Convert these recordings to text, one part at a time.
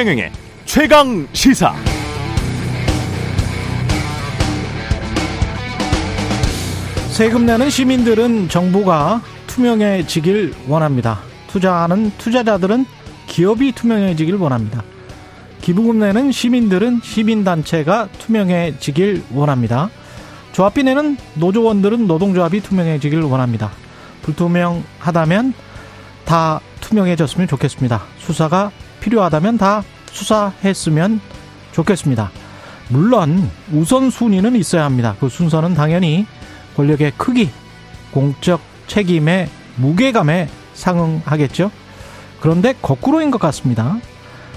최경영의 최강 시사. 세금 내는 시민들은 정부가 투명해지길 원합니다. 투자하는 투자자들은 기업이 투명해지길 원합니다. 기부금 내는 시민들은 시민단체가 투명해지길 원합니다. 조합비 내는 노조원들은 노동조합이 투명해지길 원합니다. 불투명하다면 다 투명해졌으면 좋겠습니다. 수사가 필요하다면 다 수사했으면 좋겠습니다. 물론 우선순위는 있어야 합니다. 그 순서는 당연히 권력의 크기, 공적 책임의 무게감에 상응하겠죠. 그런데 거꾸로인 것 같습니다.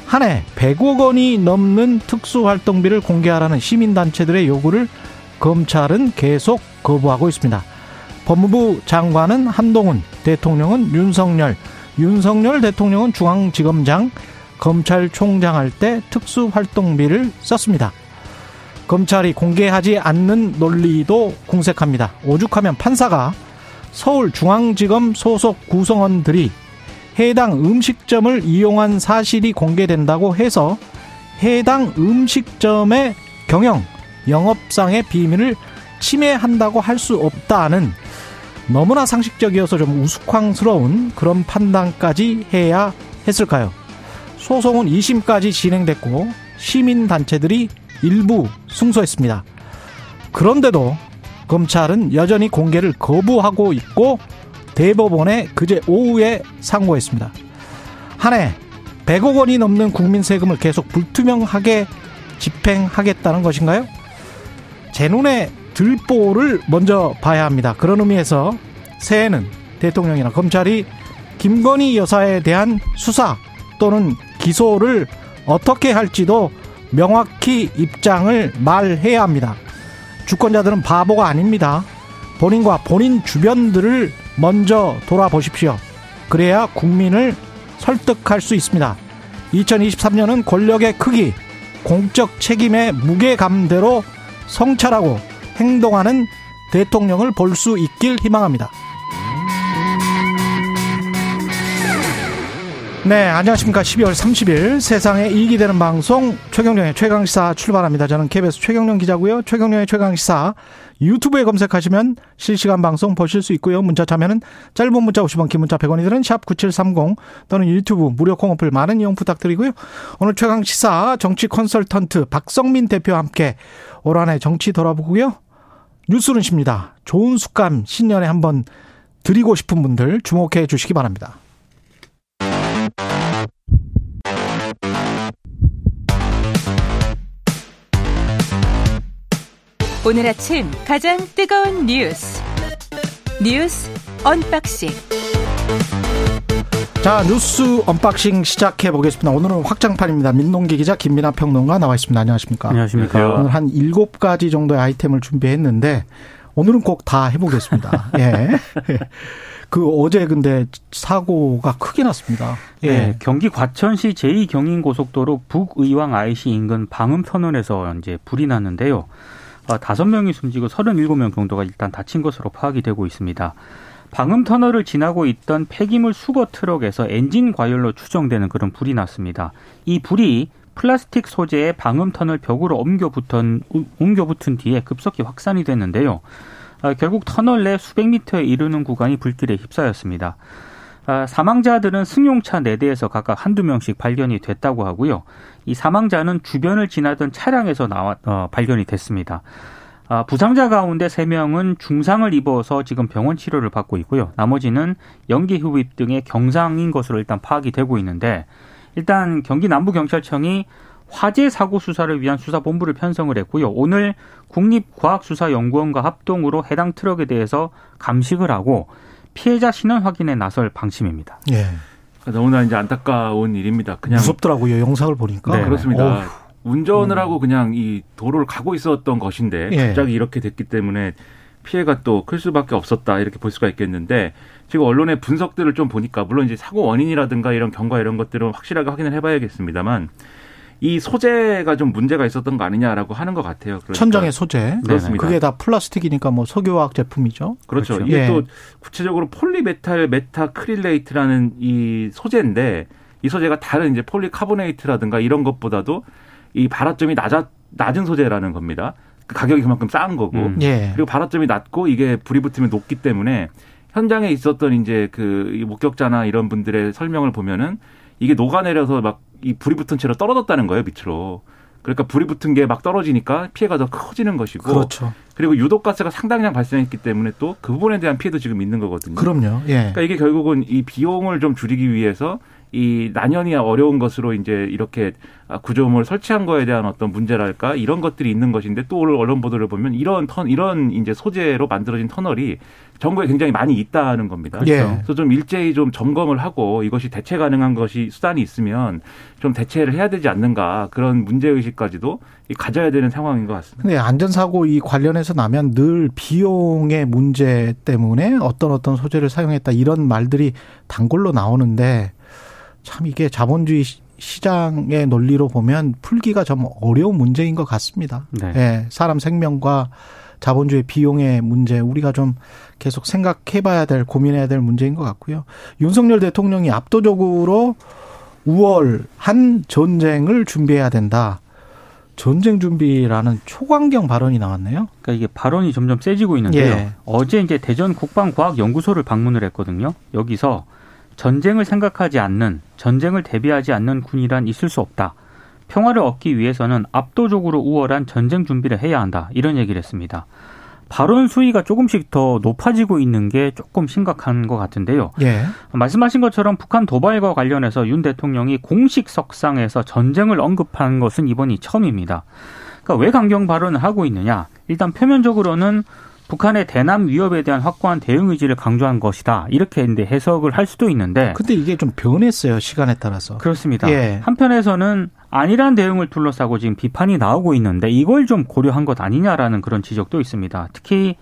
한 해 100억 원이 넘는 특수활동비를 공개하라는 시민단체들의 요구를 검찰은 계속 거부하고 있습니다. 법무부 장관은 한동훈, 대통령은 윤석열, 윤석열 대통령은 중앙지검장, 검찰총장 할 때 특수활동비를 썼습니다. 검찰이 공개하지 않는 논리도 궁색합니다. 오죽하면 판사가 서울중앙지검 소속 구성원들이 해당 음식점을 이용한 사실이 공개된다고 해서 해당 음식점의 경영, 영업상의 비밀을 침해한다고 할 수 없다는 너무나 상식적이어서 좀 우스꽝스러운 그런 판단까지 해야 했을까요? 소송은 2심까지 진행됐고 시민단체들이 일부 승소했습니다. 그런데도 검찰은 여전히 공개를 거부하고 있고 대법원에 그제 오후에 상고했습니다. 한 해 100억 원이 넘는 국민 세금을 계속 불투명하게 집행하겠다는 것인가요? 제 눈에 들보를 먼저 봐야 합니다. 그런 의미에서 새해는 대통령이나 검찰이 김건희 여사에 대한 수사 또는 기소를 어떻게 할지도 명확히 입장을 말해야 합니다. 주권자들은 바보가 아닙니다. 본인과 본인 주변들을 먼저 돌아보십시오. 그래야 국민을 설득할 수 있습니다. 2023년은 권력의 크기, 공적 책임의 무게감대로 성찰하고 행동하는 대통령을 볼 수 있길 희망합니다. 네, 안녕하십니까. 12월 30일 세상에 이익이 되는 방송 최경령의 최강시사 출발합니다. 저는 KBS 최경령 기자고요. 최경령의 최강시사 유튜브에 검색하시면 실시간 방송 보실 수 있고요. 문자 참여는 짧은 문자 50원, 긴 문자 100원이 드는 샵 9730 또는 유튜브 무료 콩어플 많은 이용 부탁드리고요. 오늘 최강시사 정치 컨설턴트 박성민 대표와 함께 올 한해 정치 돌아보고요. 뉴스는 십니다. 좋은 습관 신년에 한번 드리고 싶은 분들 주목해 주시기 바랍니다. 오늘 아침 가장 뜨거운 뉴스 뉴스 unboxing 자 뉴스 unboxing 시작해 보겠습니다. 오늘은 확장판입니다. 민동기 기자 김민아 평론가 나와 있습니다. 안녕하십니까? 안녕하십니까? 오늘 한 일곱 가지 정도의 아이템을 준비했는데 오늘은 꼭 다 해보겠습니다. 예. 그 어제 근데 사고가 크게 났습니다. 예. 네, 경기 과천시 제2경인고속도로 북의왕 IC 인근 방음터널에서 이제 불이 났는데요. 어, 다섯 명이 숨지고 37명 정도가 일단 다친 것으로 파악이 되고 있습니다. 방음 터널을 지나고 있던 폐기물 수거 트럭에서 엔진 과열로 추정되는 그런 불이 났습니다. 이 불이 플라스틱 소재의 방음 터널 벽으로 옮겨 붙은 옮겨 붙은 뒤에 급속히 확산이 됐는데요. 어, 결국 터널 내 수백 미터에 이르는 구간이 불길에 휩싸였습니다. 아, 사망자들은 승용차 4대에서 각각 한두 명씩 발견이 됐다고 하고요. 이 사망자는 주변을 지나던 차량에서 나와 어, 발견이 됐습니다. 아, 부상자 가운데 3명은 중상을 입어서 지금 병원 치료를 받고 있고요. 나머지는 연기 흡입 등의 경상인 것으로 일단 파악이 되고 있는데 일단 경기 남부경찰청이 화재 사고 수사를 위한 수사본부를 편성을 했고요. 오늘 국립과학수사연구원과 합동으로 해당 트럭에 대해서 감식을 하고 피해자 신원 확인에 나설 방침입니다. 예. 너무나 이제 안타까운 일입니다. 그냥 무섭더라고요. 영상을 보니까. 네, 그렇습니다. 어후. 운전을 음. 하고 그냥 이 도로를 가고 있었던 것인데 예. 갑자기 이렇게 됐기 때문에 피해가 또 클 수밖에 없었다 이렇게 볼 수가 있겠는데 지금 언론의 분석들을 좀 보니까 물론 이제 사고 원인이라든가 이런 경과 이런 것들은 확실하게 확인을 해봐야겠습니다,만 이 소재가 좀 문제가 있었던 거 아니냐라고 하는 것 같아요. 그러니까. 천정의 소재. 그렇습니다. 그게 다 플라스틱이니까 뭐 석유화학 제품이죠. 그렇죠. 그렇죠. 이게 예. 또 구체적으로 polymethyl methacrylate라는 이 소재인데 이 소재가 다른 이제 폴리카보네이트라든가 이런 것보다도 이 발화점이 낮아 낮은 소재라는 겁니다. 그 가격이 그만큼 싼 거고 음. 예. 그리고 발화점이 낮고 이게 불이 붙으면 녹기 때문에 현장에 있었던 이제 그 목격자나 이런 분들의 설명을 보면은 이게 녹아내려서 막 이 불이 붙은 채로 떨어졌다는 거예요 밑으로. 그러니까 불이 붙은 게 막 떨어지니까 피해가 더 커지는 것이고. 그렇죠. 그리고 유독가스가 상당량 발생했기 때문에 또 그 부분에 대한 피해도 지금 있는 거거든요. 그럼요. 예. 그러니까 이게 결국은 이 비용을 좀 줄이기 위해서 이 난연이 어려운 것으로 이제 이렇게 구조물을 설치한 거에 대한 어떤 문제랄까 이런 것들이 있는 것인데 또 오늘 언론 보도를 보면 이런 턴 이런 이제 소재로 만들어진 터널이 전국에 굉장히 많이 있다는 겁니다. 예. 그래서 좀 일제히 좀 점검을 하고 이것이 대체 가능한 것이 수단이 있으면 좀 대체를 해야 되지 않는가 그런 문제 의식까지도 가져야 되는 상황인 것 같습니다. 네, 안전사고 이 관련해서 나면 늘 비용의 문제 때문에 어떤 어떤 소재를 사용했다 이런 말들이 단골로 나오는데 참 이게 자본주의 시장의 논리로 보면 풀기가 좀 어려운 문제인 것 같습니다. 네. 예, 사람 생명과 자본주의 비용의 문제 우리가 좀 계속 생각해봐야 될 고민해야 될 문제인 것 같고요. 윤석열 대통령이 압도적으로 우월한 전쟁을 준비해야 된다. 전쟁 준비라는 초강경 발언이 나왔네요. 그러니까 이게 발언이 점점 세지고 있는데요. 예. 어제 이제 대전 국방과학연구소를 방문을 했거든요. 여기서 전쟁을 생각하지 않는 전쟁을 대비하지 않는 군이란 있을 수 없다. 평화를 얻기 위해서는 압도적으로 우월한 전쟁 준비를 해야 한다. 이런 얘기를 했습니다. 발언 수위가 조금씩 더 높아지고 있는 게 조금 심각한 것 같은데요. 예. 말씀하신 것처럼 북한 도발과 관련해서 윤 대통령이 공식 석상에서 전쟁을 언급한 것은 이번이 처음입니다. 그러니까 왜 강경 발언을 하고 있느냐? 일단 표면적으로는 북한의 대남 위협에 대한 확고한 대응 의지를 강조한 것이다. 이렇게 이제 해석을 할 수도 있는데. 근데 이게 좀 변했어요. 시간에 따라서. 그렇습니다. 예. 한편에서는 아니란 대응을 둘러싸고 지금 비판이 나오고 있는데 이걸 좀 고려한 것 아니냐라는 그런 지적도 있습니다. 특히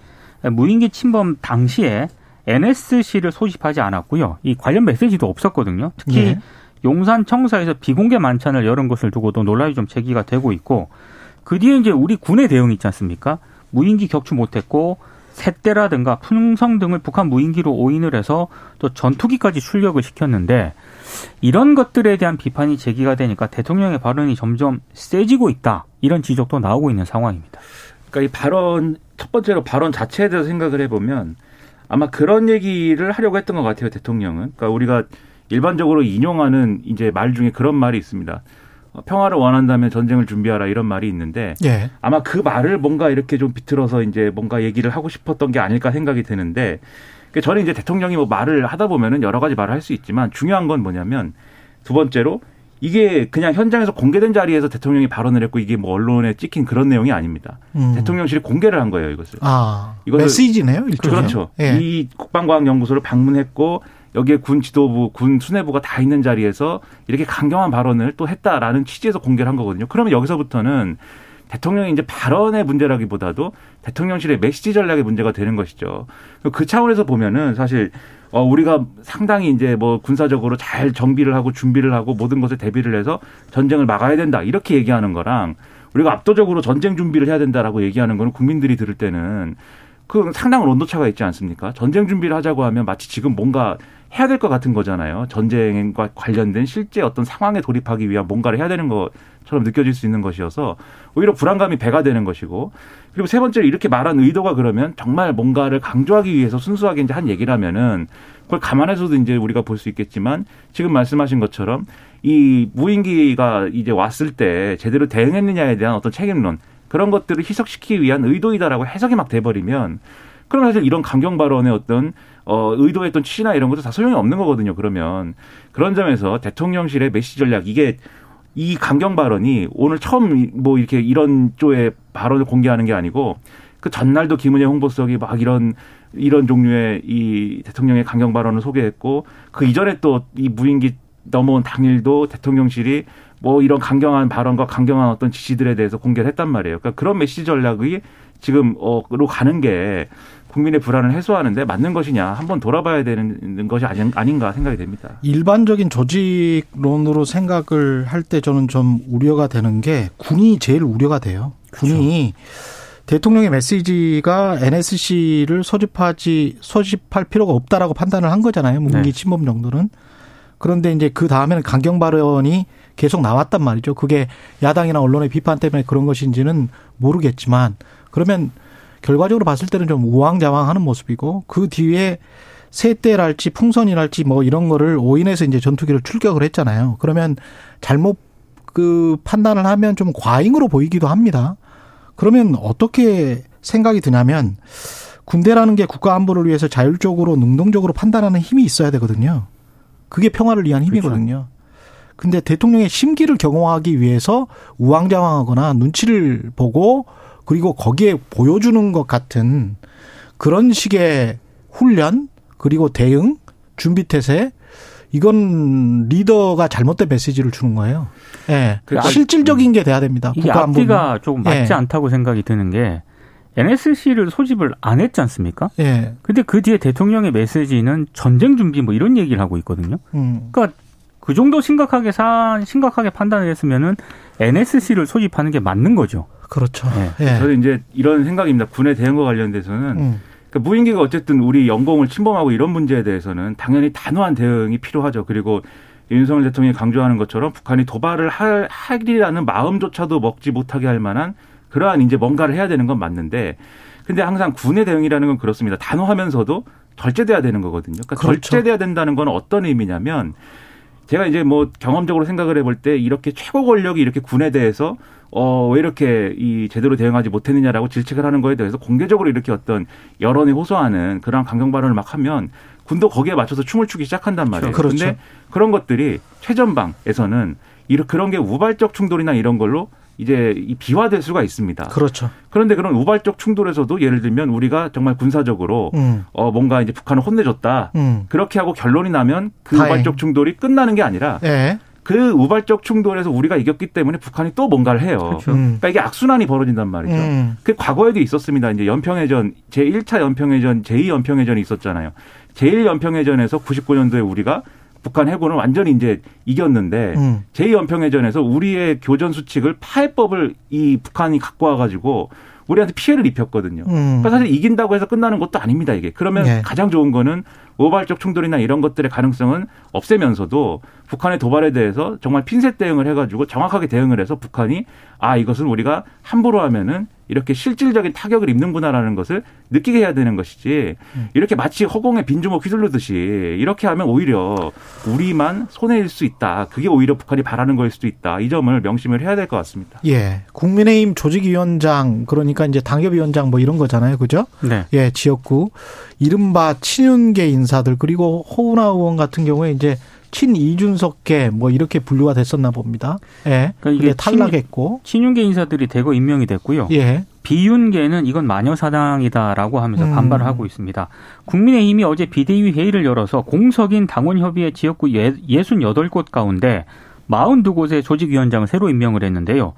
무인기 침범 당시에 NSC를 소집하지 않았고요. 이 관련 메시지도 없었거든요. 특히 예. 용산 청사에서 비공개 만찬을 열은 것을 두고도 논란이 좀 제기가 되고 있고 그 뒤에 이제 우리 군의 대응이 있지 않습니까? 무인기 격추 못했고 새떼라든가 풍성 등을 북한 무인기로 오인을 해서 또 전투기까지 출격을 시켰는데 이런 것들에 대한 비판이 제기가 되니까 대통령의 발언이 점점 세지고 있다 이런 지적도 나오고 있는 상황입니다. 그러니까 이 발언 첫 번째로 발언 자체에 대해서 생각을 해보면 아마 그런 얘기를 하려고 했던 것 같아요 대통령은. 그러니까 우리가 일반적으로 인용하는 이제 말 중에 그런 말이 있습니다. 어, 평화를 원한다면 전쟁을 준비하라 이런 말이 있는데 예. 아마 그 말을 뭔가 이렇게 좀 비틀어서 이제 뭔가 얘기를 하고 싶었던 게 아닐까 생각이 드는데 그 저는 이제 대통령이 뭐 말을 하다 보면은 여러 가지 말을 할 수 있지만 중요한 건 뭐냐면 두 번째로 이게 그냥 현장에서 공개된 자리에서 대통령이 발언을 했고 이게 뭐 언론에 찍힌 그런 내용이 아닙니다. 음. 대통령실이 공개를 한 거예요 이것을. 아 이것을 메시지네요. 일종의. 그렇죠. 예. 이 국방과학연구소를 방문했고 여기에 군 지도부, 군 수뇌부가 다 있는 자리에서 이렇게 강경한 발언을 또 했다라는 취지에서 공개를 한 거거든요. 그러면 여기서부터는 대통령이 이제 발언의 문제라기보다도 대통령실의 메시지 전략의 문제가 되는 것이죠. 그 차원에서 보면은 사실 어 우리가 상당히 이제 뭐 군사적으로 잘 정비를 하고 준비를 하고 모든 것에 대비를 해서 전쟁을 막아야 된다 이렇게 얘기하는 거랑 우리가 압도적으로 전쟁 준비를 해야 된다라고 얘기하는 거는 국민들이 들을 때는 그 상당한 온도차가 있지 않습니까? 전쟁 준비를 하자고 하면 마치 지금 뭔가 해야 될 것 같은 거잖아요. 전쟁과 관련된 실제 어떤 상황에 돌입하기 위한 뭔가를 해야 되는 것처럼 느껴질 수 있는 것이어서 오히려 불안감이 배가 되는 것이고 그리고 세 번째로 이렇게 말한 의도가 그러면 정말 뭔가를 강조하기 위해서 순수하게 이제 한 얘기라면은 그걸 감안해서도 이제 우리가 볼 수 있겠지만 지금 말씀하신 것처럼 이 무인기가 이제 왔을 때 제대로 대응했느냐에 대한 어떤 책임론 그런 것들을 희석시키기 위한 의도이다라고 해석이 막 돼버리면 그러면 사실 이런 강경 발언의 어떤 어, 의도했던 취지나 이런 것도 다 소용이 없는 거거든요. 그러면 그런 점에서 대통령실의 메시지 전략 이게 이 강경 발언이 오늘 처음 뭐 이렇게 이런 쪽의 발언을 공개하는 게 아니고 그 전날도 김은혜 홍보석이 막 이런 이런 종류의 이 대통령의 강경 발언을 소개했고 그 이전에 또 이 무인기 넘어온 당일도 대통령실이 뭐 이런 강경한 발언과 강경한 어떤 지시들에 대해서 공개를 했단 말이에요. 그러니까 그런 메시지 전략이 지금 어로 가는 게 국민의 불안을 해소하는데 맞는 것이냐 한번 돌아봐야 되는 것이 아닌 가 생각이 됩니다. 일반적인 조직론으로 생각을 할 때 저는 좀 우려가 되는 게 군이 제일 우려가 돼요. 군이 그렇죠. 대통령의 메시지가 NSC를 소집하지 소집할 필요가 없다라고 판단을 한 거잖아요. 무기 네. 침범 정도는. 그런데 이제 그 다음에는 강경 발언이 계속 나왔단 말이죠. 그게 야당이나 언론의 비판 때문에 그런 것인지는 모르겠지만 그러면 결과적으로 봤을 때는 좀 우왕좌왕하는 모습이고 그 뒤에 세대랄지 풍선이랄지 뭐 이런 거를 오인해서 이제 전투기를 출격을 했잖아요. 그러면 잘못 그 판단을 하면 좀 과잉으로 보이기도 합니다. 그러면 어떻게 생각이 드냐면 군대라는 게 국가 안보를 위해서 자율적으로 능동적으로 판단하는 힘이 있어야 되거든요. 그게 평화를 위한 힘이거든요. 그렇죠. 근데 대통령의 심기를 경호하기 위해서 우왕좌왕하거나 눈치를 보고 그리고 거기에 보여주는 것 같은 그런 식의 훈련 그리고 대응 준비 태세 이건 리더가 잘못된 메시지를 주는 거예요. 예. 네. 그 실질적인 게 돼야 됩니다. 이게 앞뒤가 조금 맞지 네. 않다고 생각이 드는 게 NSC를 소집을 안 했지 않습니까? 예. 네. 근데 그 뒤에 대통령의 메시지는 전쟁 준비 뭐 이런 얘기를 하고 있거든요. 음. 그러니까 그 정도 심각하게 사 심각하게 판단을 했으면은 NSC를 소집하는 게 맞는 거죠. 그렇죠. 네. 예. 저는 이제 이런 생각입니다. 군의 대응과 관련돼서는 음. 그러니까 무인기가 어쨌든 우리 영공을 침범하고 이런 문제에 대해서는 당연히 단호한 대응이 필요하죠. 그리고 윤석열 대통령이 강조하는 것처럼 북한이 도발을 할, 하리라는 마음조차도 먹지 못하게 할 만한 그러한 이제 뭔가를 해야 되는 건 맞는데 근데 항상 군의 대응이라는 건 그렇습니다. 단호하면서도 절제돼야 되는 거거든요. 그러니까 그렇죠. 절제돼야 된다는 건 어떤 의미냐면 제가 이제 뭐 경험적으로 생각을 해볼 때 이렇게 최고 권력이 이렇게 군에 대해서 어, 왜 이렇게 이 제대로 대응하지 못했느냐라고 질책을 하는 거에 대해서 공개적으로 이렇게 어떤 여론이 호소하는 그런 강경 발언을 막 하면 군도 거기에 맞춰서 춤을 추기 시작한단 말이에요. 그렇죠. 그런데 그런 것들이 최전방에서는 이런 그런 게 우발적 충돌이나 이런 걸로 이제 이 비화될 수가 있습니다. 그렇죠. 그런데 그런 우발적 충돌에서도 예를 들면 우리가 정말 군사적으로 음. 어 뭔가 이제 북한을 혼내줬다. 음. 그렇게 하고 결론이 나면 그 다행. 우발적 충돌이 끝나는 게 아니라 네. 그 우발적 충돌에서 우리가 이겼기 때문에 북한이 또 뭔가를 해요. 그렇죠. 음. 그러니까 이게 악순환이 벌어진단 말이죠. 음. 그 과거에도 있었습니다. 이제 연평해전 제 1차 연평해전, 제2 연평해전이 있었잖아요. 제1 연평해전에서 99년도에 우리가 북한 해군은 완전히 이제 이겼는데 음. 제2연평해전에서 우리의 교전 수칙을 파해법을 이 북한이 갖고 와가지고 우리한테 피해를 입혔거든요. 음. 그러니까 사실 이긴다고 해서 끝나는 것도 아닙니다, 이게. 그러면 네. 가장 좋은 거는 우발적 충돌이나 이런 것들의 가능성은 없애면서도 북한의 도발에 대해서 정말 핀셋 대응을 해가지고 정확하게 대응을 해서 북한이 아 이것은 우리가 함부로 하면은 이렇게 실질적인 타격을 입는구나라는 것을 느끼게 해야 되는 것이지 이렇게 마치 허공에 빈주먹 휘둘르듯이 이렇게 하면 오히려 우리만 손해일 수 있다. 그게 오히려 북한이 바라는 거일 수도 있다. 이 점을 명심을 해야 될 것 같습니다. 예. 국민의힘 조직위원장 그러니까 이제 당협위원장 뭐 이런 거잖아요. 그죠? 네. 예, 지역구 이른바 친윤계 인 사들 그리고 호은하 의원 같은 경우에 이제 친 이준석계 뭐 이렇게 분류가 됐었나 봅니다. 예. 그러니까 이게 탈락했고 친윤계 인사들이 대거 임명이 됐고요. 예. 비윤계는 이건 마녀 사당이다라고 하면서 음. 반발을 하고 있습니다. 국민의힘이 어제 비대위 회의를 열어서 공석인 당원협의회 지역구 68곳 가운데 42곳의 조직위원장을 새로 임명을 했는데요.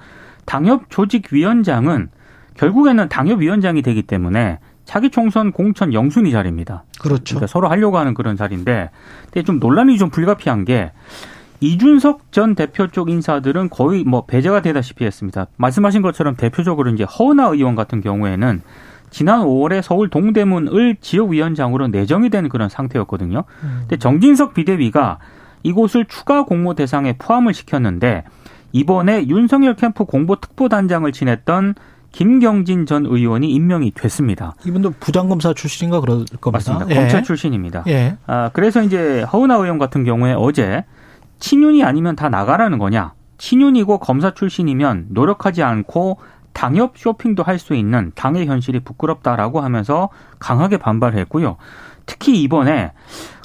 당협 조직위원장은 결국에는 당협위원장이 되기 때문에 차기 총선 공천 영순위 자리입니다. 그렇죠. 그러니까 서로 하려고 하는 그런 자리인데, 근데 좀 논란이 좀 불가피한 게 이준석 전 대표 쪽 인사들은 거의 뭐 배제가 되다시피 했습니다. 말씀하신 것처럼 대표적으로 이제 허은하 의원 같은 경우에는 지난 5월에 서울 동대문을 지역위원장으로 내정이 된 그런 상태였거든요. 음. 근데 정진석 비대위가 이곳을 추가 공모 대상에 포함을 시켰는데 이번에 윤석열 캠프 공보 특보단장을 지냈던 김경진 전 의원이 임명이 됐습니다. 이분도 부장검사 출신인가 그럴 겁니다. 맞습니다. 예. 검찰 출신입니다. 예. 아, 그래서 이제 허은하 의원 같은 경우에 어제 친윤이 아니면 다 나가라는 거냐? 친윤이고 검사 출신이면 노력하지 않고 당협 쇼핑도 할 수 있는 당의 현실이 부끄럽다라고 하면서 강하게 반발했고요. 특히 이번에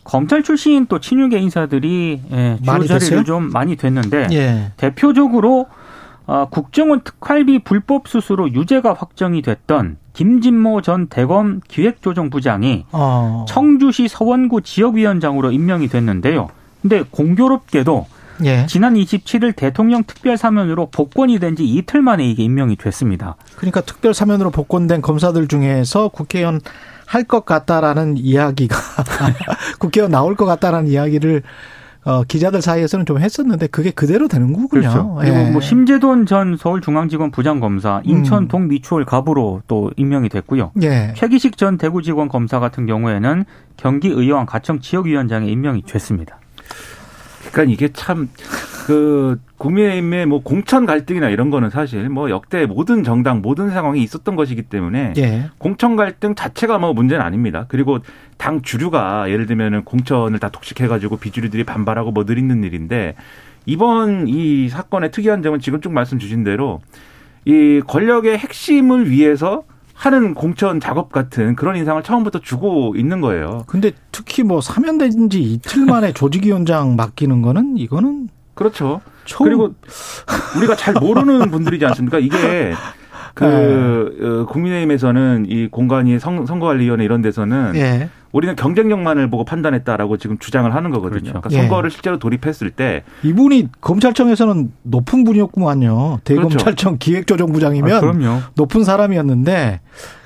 검찰 출신 또 친윤계 인사들이 예, 주요 자리를 좀 많이 됐는데 예. 대표적으로 어, 국정원 특활비 불법 수수로 유죄가 확정이 됐던 김진모 전 대검 기획조정부장이 어. 청주시 서원구 지역위원장으로 임명이 됐는데요. 근데 공교롭게도 예. 지난 27일 대통령 특별 사면으로 복권이 된 지 이틀 만에 이게 임명이 됐습니다. 그러니까 특별 사면으로 복권된 검사들 중에서 국회의원 할 것 같다라는 이야기가 국회의원 나올 것 같다라는 이야기를 어, 기자들 사이에서는 좀 했었는데 그게 그대로 되는 거군요. 그렇죠. 그리고 예. 뭐 심재돈 전 서울중앙지검 부장검사 인천 음. 동미추홀 갑으로 또 임명이 됐고요. 예. 최기식 전 대구지검 검사 같은 경우에는 경기의왕 가청 지역위원장에 임명이 됐습니다. 그러니까 이게 참 그 국민의힘의 뭐 공천 갈등이나 이런 거는 사실 뭐 역대 모든 정당 모든 상황이 있었던 것이기 때문에 예. 공천 갈등 자체가 뭐 문제는 아닙니다. 그리고 당 주류가 예를 들면은 공천을 다 독식해가지고 비주류들이 반발하고 뭐 늘 있는 일인데 이번 이 사건의 특이한 점은 지금 쭉 말씀 주신 대로 이 권력의 핵심을 위해서 하는 공천 작업 같은 그런 인상을 처음부터 주고 있는 거예요. 근데 특히 뭐 사면된 지 이틀 만에 조직위원장 맡기는 거는 이거는 그렇죠. 처음. 그리고 우리가 잘 모르는 분들이지 않습니까? 이게 그 네. 어, 국민의힘에서는 이 공간이 선, 거관리위원회 이런 데서는 예. 우리는 경쟁력만을 보고 판단했다라고 지금 주장을 하는 거거든요. 그렇죠. 그러니까 선거를 예. 실제로 돌입했을 때 이분이 검찰청에서는 높은 분이었구만요. 대검찰청 그렇죠. 기획조정부장이면 아, 높은 사람이었는데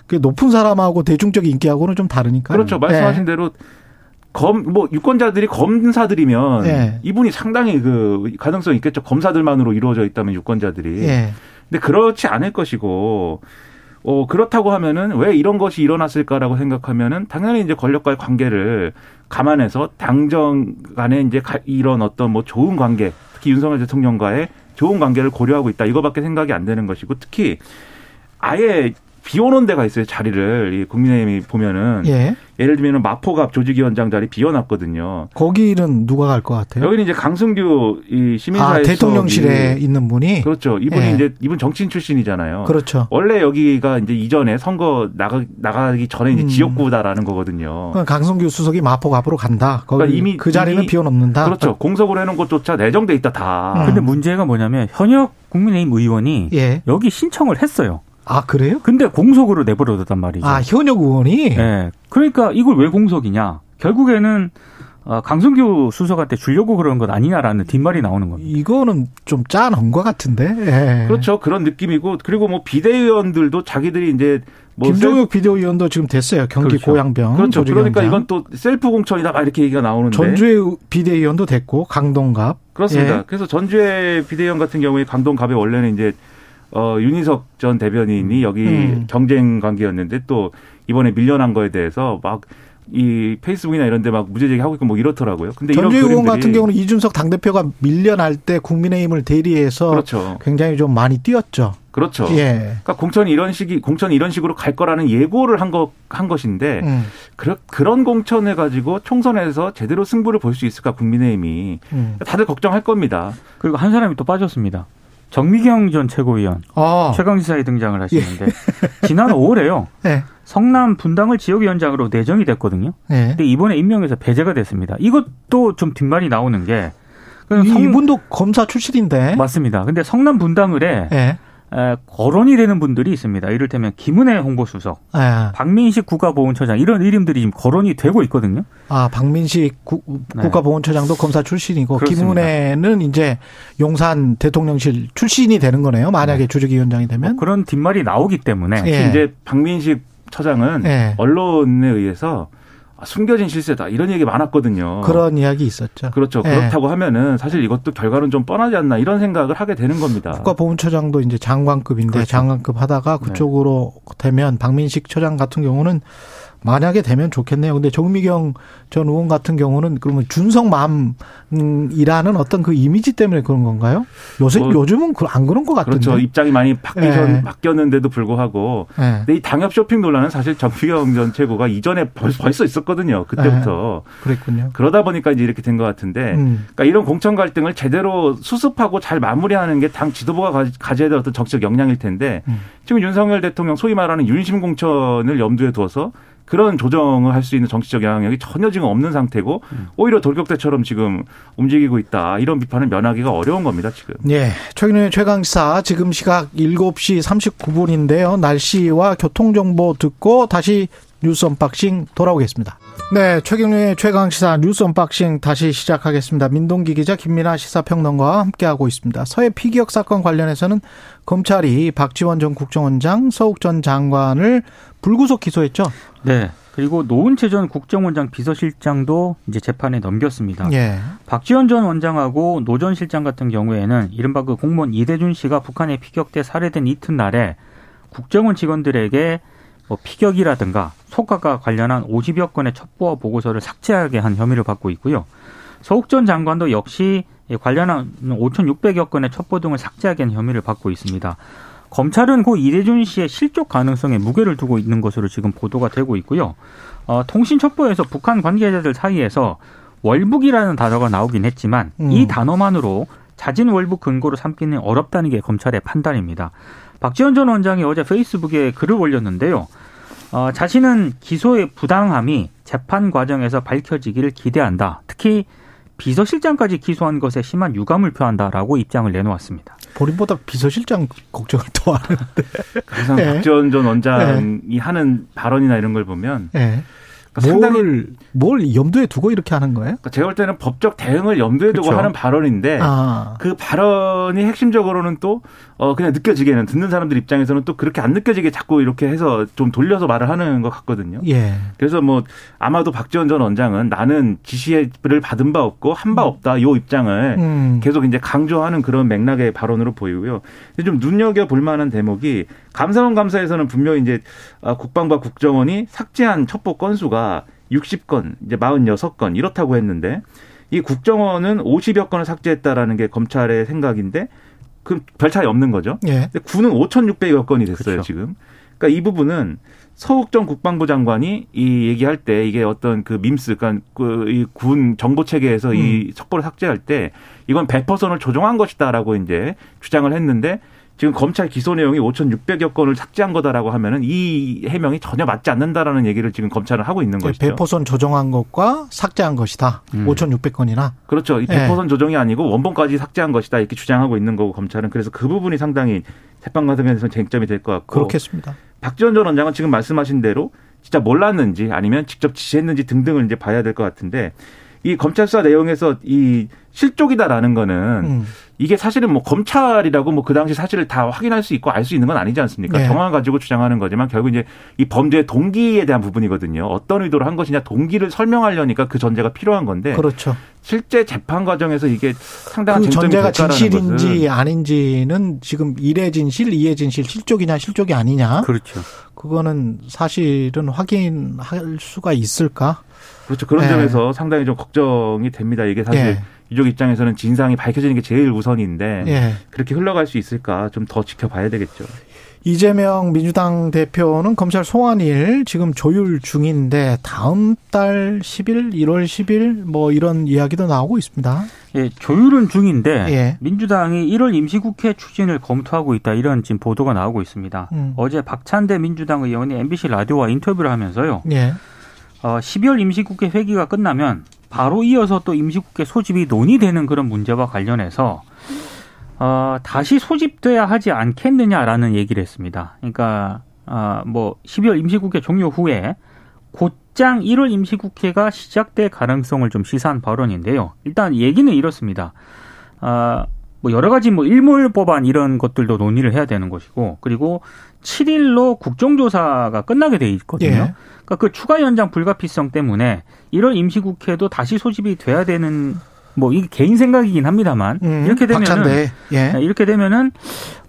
그 높은 사람하고 대중적 인기하고는 좀 다르니까. 그렇죠. 말씀하신 예. 대로 검, 뭐, 유권자들이 검사들이면 예. 이분이 상당히 그 가능성이 있겠죠. 검사들만으로 이루어져 있다면 유권자들이. 예. 근데 그렇지 않을 것이고 어 그렇다고 하면은 왜 이런 것이 일어났을까라고 생각하면은 당연히 이제 권력과의 관계를 감안해서 당정 간에 이제 이런 어떤 뭐 좋은 관계 특히 윤석열 대통령과의 좋은 관계를 고려하고 있다. 이거밖에 생각이 안 되는 것이고 특히 아예 비워놓은 데가 있어요 자리를 이 국민의힘이 보면은 예. 예를 들면 마포갑 조직위원장 자리 비워놨거든요. 거기는 누가 갈 것 같아요? 여기는 이제 강승규 이 시민사회 아, 대통령실에 있는 분이 그렇죠. 이분이 예. 이제 이분 정치인 출신이잖아요. 그렇죠. 원래 여기가 이제 이전에 선거 나가 나가기 전에 이제 음. 지역구다라는 거거든요. 강승규 수석이 마포갑으로 간다. 거기 그러니까 이미 그 자리는 이미 비워놓는다. 그렇죠. 공석으로 해놓은 곳조차 내정돼 있다 다. 음. 근데 문제가 뭐냐면 현역 국민의힘 의원이 예. 여기 신청을 했어요. 아 그래요? 근데 공석으로 내버려뒀단 말이죠. 아 현역 의원이? 네. 그러니까 이걸 왜 공석이냐? 결국에는 어, 강성규 수석한테 주려고 그런 것 아니냐라는 뒷말이 나오는 겁니다. 이거는 좀 짠한 것 같은데. 예. 그렇죠. 그런 느낌이고 그리고 뭐 비대위원들도 자기들이 이제 뭐 김종혁 셀... 비대위원도 지금 됐어요. 경기 그렇죠. 고양병. 그렇죠. 그러니까 이건 또 셀프 공천이다 막 이렇게 얘기가 나오는데. 전주의 비대위원도 됐고 강동갑. 그렇습니다. 예. 그래서 전주의 비대위원 같은 경우에 강동갑에 원래는 이제 어, 윤희석 전 대변인이 음. 여기 음. 경쟁 관계였는데 또 이번에 밀려난 거에 대해서 막 이 페이스북이나 이런 데 막 무죄 제기하고 있고 뭐 이렇더라고요. 근데 전주 의원 같은 경우는 이준석 당대표가 밀려날 때 국민의힘을 대리해서 그렇죠. 굉장히 좀 많이 뛰었죠. 그렇죠. 예. 그러니까 공천이 이런 식이 공천이 이런 식으로 갈 거라는 예고를 한것한 것인데 음. 그런 그런 공천을 가지고 총선에서 제대로 승부를 볼 수 있을까 국민의힘이 음. 다들 걱정할 겁니다. 그리고 한 사람이 또 빠졌습니다. 정미경 전 최고위원 아. 최강시사에 등장을 하시는데 예. 지난 5월에요. 네. 성남 분당을 지역위원장으로 내정이 됐거든요. 네. 근데 이번에 임명해서 배제가 됐습니다. 이것도 좀 뒷말이 나오는 게 이분도 검사 출신인데 맞습니다. 근데 성남 분당을에 네. 거론이 되는 분들이 있습니다. 이를테면 김은혜 홍보수석, 네. 박민식 국가보훈처장 이런 이름들이 지금 거론이 되고 있거든요. 아 박민식 구, 네. 국가보훈처장도 검사 출신이고 그렇습니다. 김은혜는 이제 용산 대통령실 출신이 되는 거네요. 만약에 네. 주적위원장이 되면 뭐 그런 뒷말이 나오기 때문에 예. 이제 박민식 처장은 예. 언론에 의해서 아, 숨겨진 실세다 이런 얘기 많았거든요. 그런 이야기 있었죠. 그렇죠. 네. 그렇다고 하면은 사실 이것도 결과는 좀 뻔하지 않나 이런 생각을 하게 되는 겁니다. 국가보훈처장도 이제 장관급인데 그렇죠. 장관급 하다가 네. 그쪽으로 네. 되면 박민식 처장 같은 경우는 만약에 되면 좋겠네요. 근데 정미경 전 의원 같은 경우는 그러면 준성맘이라는 어떤 그 이미지 때문에 그런 건가요? 요새 뭐, 요즘은 그안 그런 것 같은데. 그렇죠. 입장이 많이 바뀌셨, 네. 바뀌었는데도 불구하고. 네. 근데 이 당협 쇼핑 논란은 사실 정미경 전 최고가 이전에 벌써 있었거든요. 그때부터. 네. 그랬군요. 그러다 보니까 이제 이렇게 된 것 같은데. 음. 그러니까 이런 공천 갈등을 제대로 수습하고 잘 마무리하는 게 당 지도부가 가져야 될 어떤 정치적 역량일 텐데. 음. 지금 윤석열 대통령 소위 말하는 윤심 공천을 염두에 두어서 그런 조정을 할 수 있는 정치적 영향력이 전혀 지금 없는 상태고 음. 오히려 돌격대처럼 지금 움직이고 있다. 이런 비판을 면하기가 어려운 겁니다, 지금. 네. 최경영의 최강시사 지금 시각 7시 39분인데요. 날씨와 교통정보 듣고 다시 뉴스 unboxing 돌아오겠습니다. 네, 최경영의 최강 시사 뉴스 unboxing 다시 시작하겠습니다. 민동기 기자 김민아 시사평론가와 함께하고 있습니다. 서해 피격 사건 관련해서는 검찰이 박지원 전 국정원장, 서욱 전 장관을 불구속 기소했죠. 네. 그리고 노은채 전 국정원장 비서실장도 이제 재판에 넘겼습니다. 예. 박지원 전 원장하고 노 전 실장 같은 경우에는 이른바 그 공무원 이대준 씨가 북한에 피격돼 살해된 이튿날에 국정원 직원들에게 뭐 피격이라든가 소각과 관련한 50여 건의 첩보와 보고서를 삭제하게 한 혐의를 받고 있고요. 서욱 전 장관도 역시 관련한 5,600여 건의 첩보 등을 삭제하게 한 혐의를 받고 있습니다. 검찰은 고 이대준 씨의 실족 가능성에 무게를 두고 있는 것으로 지금 보도가 되고 있고요. 어, 통신 첩보에서 북한 관계자들 사이에서 월북이라는 단어가 나오긴 했지만 음. 이 단어만으로 자진 월북 근거로 삼기는 어렵다는 게 검찰의 판단입니다. 박지원 전 원장이 어제 페이스북에 글을 올렸는데요. 어, 자신은 기소의 부당함이 재판 과정에서 밝혀지기를 기대한다. 특히 비서실장까지 기소한 것에 심한 유감을 표한다라고 입장을 내놓았습니다. 본인보다 비서실장 걱정을 더 하는데. 그래서 네. 박지원 전 원장이 네. 하는 발언이나 이런 걸 보면 네. 그러니까 뭘, 뭘 염두에 두고 이렇게 하는 거예요? 그러니까 제가 볼 때는 법적 대응을 염두에 두고 그렇죠. 하는 발언인데 아. 그 발언이 핵심적으로는 또 어, 그냥 느껴지게는 듣는 사람들 입장에서는 또 그렇게 안 느껴지게 자꾸 이렇게 해서 좀 돌려서 말을 하는 것 같거든요. 예. 그래서 뭐 아마도 박지원 전 원장은 나는 지시를 받은 바 없고 한바 음. 없다 요 입장을 음. 계속 이제 강조하는 그런 맥락의 발언으로 보이고요. 좀 눈여겨 볼 만한 대목이 감사원 감사에서는 분명히 이제 아, 국방부 국정원이 삭제한 첩보 건수가 60건, 이제 46건 이렇다고 했는데 이 국정원은 50여 건을 삭제했다라는 게 검찰의 생각인데 그별 차이 없는 거죠. 예. 근데 군은 5,600여 건이 됐어요, 그렇죠. 지금. 그러니까 이 부분은 서욱 전 국방부 장관이 이 얘기할 때 이게 어떤 그 밈스, 그러니까 그군 정보 체계에서 음. 이 첩보를 삭제할 때 이건 100%를 조정한 것이다라고 이제 주장을 했는데 지금 검찰 기소 내용이 5,600여 건을 삭제한 거다라고 하면은 이 해명이 전혀 맞지 않는다라는 얘기를 지금 검찰은 하고 있는 네, 것이죠. 배포선 조정한 것과 삭제한 것이다. 음. 5,600건이나. 그렇죠. 이 배포선 네. 조정이 아니고 원본까지 삭제한 것이다 이렇게 주장하고 있는 거고 검찰은 그래서 그 부분이 상당히 재판 과정에서 쟁점이 될 것 같고. 그렇겠습니다. 박지원 전 원장은 지금 말씀하신 대로 진짜 몰랐는지 아니면 직접 지시했는지 등등을 이제 봐야 될 것 같은데 이 검찰 수사 내용에서 이 실족이다라는 거는 음. 이게 사실은 뭐 검찰이라고 뭐 그 당시 사실을 다 확인할 수 있고 알 수 있는 건 아니지 않습니까? 네. 정황을 가지고 주장하는 거지만 결국 이제 이 범죄의 동기에 대한 부분이거든요. 어떤 의도로 한 것이냐 동기를 설명하려니까 그 전제가 필요한 건데. 그렇죠. 실제 재판 과정에서 이게 상당한 그 전제가 진실인지 아닌지는 지금 1회 진실, 2회 진실, 실족이냐 실족이 아니냐. 그렇죠. 그거는 사실은 확인할 수가 있을까? 그렇죠. 그런 네. 점에서 상당히 좀 걱정이 됩니다. 이게 사실 네. 유족 입장에서는 진상이 밝혀지는 게 제일 우선인데 네. 그렇게 흘러갈 수 있을까 좀 더 지켜봐야 되겠죠. 이재명 민주당 대표는 검찰 소환일 지금 조율 중인데 다음 달 10일, 1월 10일 뭐 이런 이야기도 나오고 있습니다. 예, 조율은 중인데 예. 민주당이 1월 임시국회 추진을 검토하고 있다 이런 지금 보도가 나오고 있습니다. 음. 어제 박찬대 민주당 의원이 MBC 라디오와 인터뷰를 하면서요. 예. 어, 12월 임시국회 회기가 끝나면 바로 이어서 또 임시국회 소집이 논의되는 그런 문제와 관련해서 어, 다시 소집돼야 하지 않겠느냐라는 얘기를 했습니다. 그러니까 어, 뭐 12월 임시국회 종료 후에 곧장 1월 임시국회가 시작될 가능성을 좀 시사한 발언인데요. 일단 얘기는 이렇습니다. 어, 뭐 여러 가지 뭐 일몰 법안 이런 것들도 논의를 해야 되는 것이고 그리고 7일로 국정조사가 끝나게 돼 있거든요. 예. 그러니까 그 추가 연장 불가피성 때문에 1월 임시국회도 다시 소집이 돼야 되는 뭐 이게 개인 생각이긴 합니다만 음, 이렇게 되면은 예. 네, 이렇게 되면은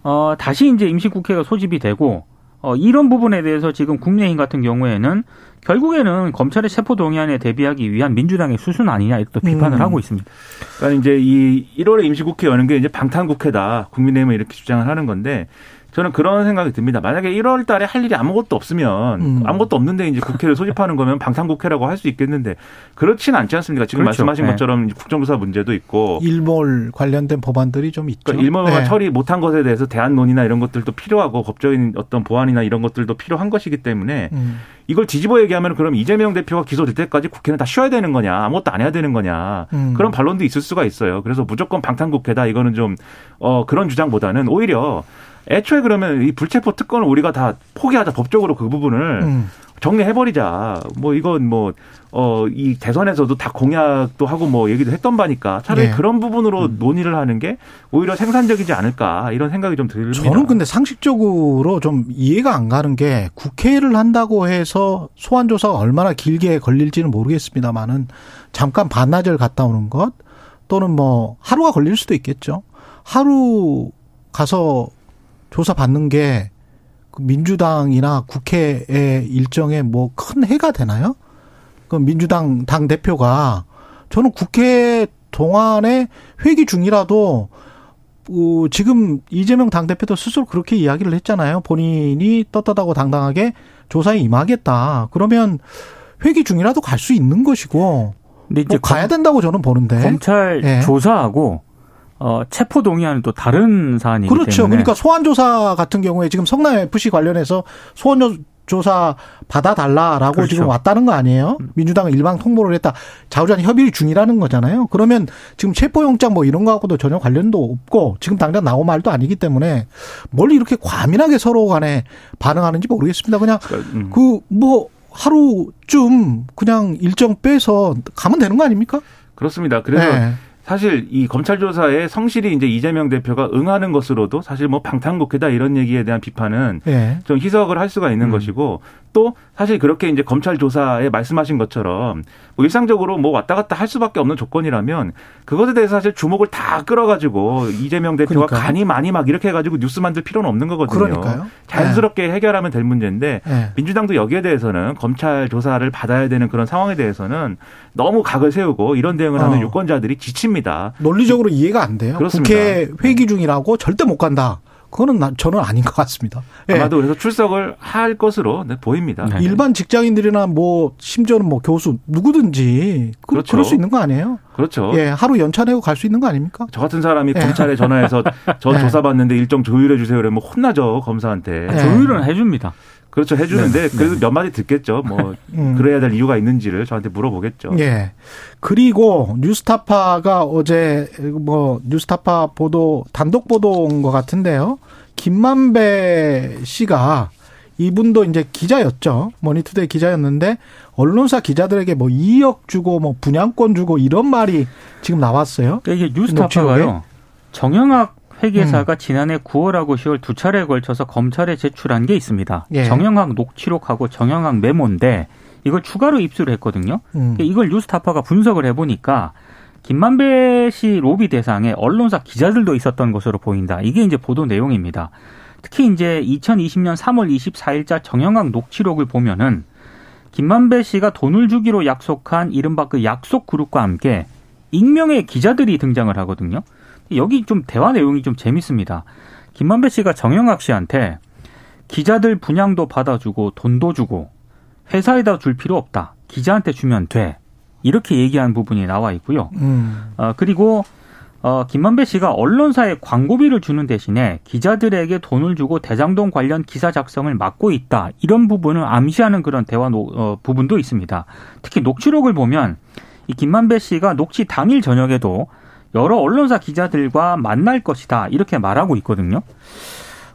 어 다시 이제 임시국회가 소집이 되고 어 이런 부분에 대해서 지금 국민의힘 같은 경우에는 결국에는 검찰의 체포 동의안에 대비하기 위한 민주당의 수순 아니냐 이렇게 또 비판을 음. 하고 있습니다. 그러니까 이제 이 1월에 임시국회 여는 게 이제 방탄 국회다 국민의힘은 이렇게 주장을 하는 건데 저는 그런 생각이 듭니다. 만약에 1월 달에 할 일이 아무것도 없으면 음. 아무것도 없는데 이제 국회를 소집하는 거면 방탄국회라고 할 수 있겠는데 그렇지는 않지 않습니까? 지금 그렇죠. 말씀하신 네. 것처럼 국정조사 문제도 있고 일몰 관련된 법안들이 좀 있죠. 그러니까 일몰 네. 처리 못한 것에 대해서 대안 논의나 이런 것들도 필요하고 법적인 어떤 보완이나 이런 것들도 필요한 것이기 때문에 음. 이걸 뒤집어 얘기하면 그럼 이재명 대표가 기소될 때까지 국회는 다 쉬어야 되는 거냐 아무것도 안 해야 되는 거냐 음. 그런 반론도 있을 수가 있어요. 그래서 무조건 방탄국회다 이거는 좀 어, 그런 주장보다는 오히려 애초에 그러면 이 불체포 특권을 우리가 다 포기하자 법적으로 그 부분을 음. 정리해버리자. 뭐 이건 뭐, 어, 이 대선에서도 다 공약도 하고 뭐 얘기도 했던 바니까 차라리 네. 그런 부분으로 음. 논의를 하는 게 오히려 생산적이지 않을까 이런 생각이 좀 듭니다. 저는 근데 상식적으로 좀 이해가 안 가는 게 국회를 한다고 해서 소환조사가 얼마나 길게 걸릴지는 모르겠습니다만은 잠깐 반나절 갔다 오는 것 또는 뭐 하루가 걸릴 수도 있겠죠. 하루 가서 조사 받는 게그 민주당이나 국회의 일정에 뭐 큰 해가 되나요? 그 민주당 당 대표가 저는 국회 동안에 회기 중이라도 어, 지금 이재명 당대표도 스스로 그렇게 이야기를 했잖아요. 본인이 떳떳하고 당당하게 조사에 임하겠다. 그러면 회기 중이라도 갈 수 있는 것이고 근데 이제 뭐 가야 된다고 저는 보는데 검찰 예. 조사하고 어, 체포 동의안은 또 다른 사안이기 그렇죠. 때문에. 그러니까 소환 조사 같은 경우에 지금 성남 FC 관련해서 소환 조사 받아달라라고 그렇죠. 지금 왔다는 거 아니에요? 음. 민주당은 일방 통보를 했다. 자우전 협의 중이라는 거잖아요. 그러면 지금 체포영장 뭐 이런 거하고도 전혀 관련도 없고 지금 당장 나온 말도 아니기 때문에 뭘 이렇게 과민하게 서로 간에 반응하는지 모르겠습니다. 그냥 음. 그뭐 하루쯤 그냥 일정 빼서 가면 되는 거 아닙니까? 그렇습니다. 그래서 네. 사실 이 검찰 조사에 성실히 이제 이재명 대표가 응하는 것으로도 사실 뭐 방탄국회다 이런 얘기에 대한 비판은 네. 좀 희석을 할 수가 있는 음. 것이고 또 사실 그렇게 이제 검찰 조사에 말씀하신 것처럼 뭐 일상적으로 뭐 왔다 갔다 할 수밖에 없는 조건이라면 그것에 대해서 사실 주목을 다 끌어가지고 이재명 대표가 그러니까요. 간이 많이 막 이렇게 해가지고 뉴스 만들 필요는 없는 거거든요. 그러니까요. 자연스럽게 네. 해결하면 될 문제인데 네. 민주당도 여기에 대해서는 검찰 조사를 받아야 되는 그런 상황에 대해서는 너무 각을 세우고 이런 대응을 어. 하는 유권자들이 지칩니다. 논리적으로 이해가 안 돼요. 그렇습니다. 국회 회기 중이라고 절대 못 간다. 그거는 저는 아닌 것 같습니다. 예. 아마도 그래서 출석을 할 것으로 네, 보입니다. 네. 일반 직장인들이나 뭐 심지어는 뭐 교수 누구든지 그, 그렇죠. 그럴 수 있는 거 아니에요? 그렇죠. 예, 하루 연차 내고 갈 수 있는 거 아닙니까? 저 같은 사람이 예. 검찰에 전화해서 전 예. 조사받는데 일정 조율해 주세요 그러면 혼나죠 검사한테. 예. 조율은 해줍니다. 그렇죠. 해주는데 네. 그래도 네. 몇 마디 듣겠죠. 뭐 음. 그래야 될 이유가 있는지를 저한테 물어보겠죠. 예. 그리고 뉴스타파가 어제 뭐 뉴스타파 보도 단독 보도인 것 같은데요. 김만배 씨가 이분도 이제 기자였죠. 머니투데이 기자였는데 언론사 기자들에게 뭐 2억 주고 뭐 분양권 주고 이런 말이 지금 나왔어요. 그러니까 이게 뉴스타파가요. 정영학 회계사가 음. 지난해 9월하고 10월 두 차례에 걸쳐서 검찰에 제출한 게 있습니다. 예. 정영학 녹취록하고 정영학 메모인데 이걸 추가로 입수를 했거든요. 음. 그러니까 이걸 뉴스타파가 분석을 해보니까 김만배 씨 로비 대상에 언론사 기자들도 있었던 것으로 보인다. 이게 이제 보도 내용입니다. 특히 이제 2020년 3월 24일자 정영학 녹취록을 보면은 김만배 씨가 돈을 주기로 약속한 이른바 그 약속 그룹과 함께 익명의 기자들이 등장을 하거든요. 여기 좀 대화 내용이 좀 재밌습니다. 김만배 씨가 정영학 씨한테 기자들 분양도 받아주고 돈도 주고 회사에다 줄 필요 없다. 기자한테 주면 돼. 이렇게 얘기한 부분이 나와 있고요. 음. 어, 그리고 어, 김만배 씨가 언론사에 광고비를 주는 대신에 기자들에게 돈을 주고 대장동 관련 기사 작성을 맡고 있다. 이런 부분을 암시하는 그런 대화 노, 어, 부분도 있습니다. 특히 녹취록을 보면 이 김만배 씨가 녹취 당일 저녁에도 여러 언론사 기자들과 만날 것이다. 이렇게 말하고 있거든요.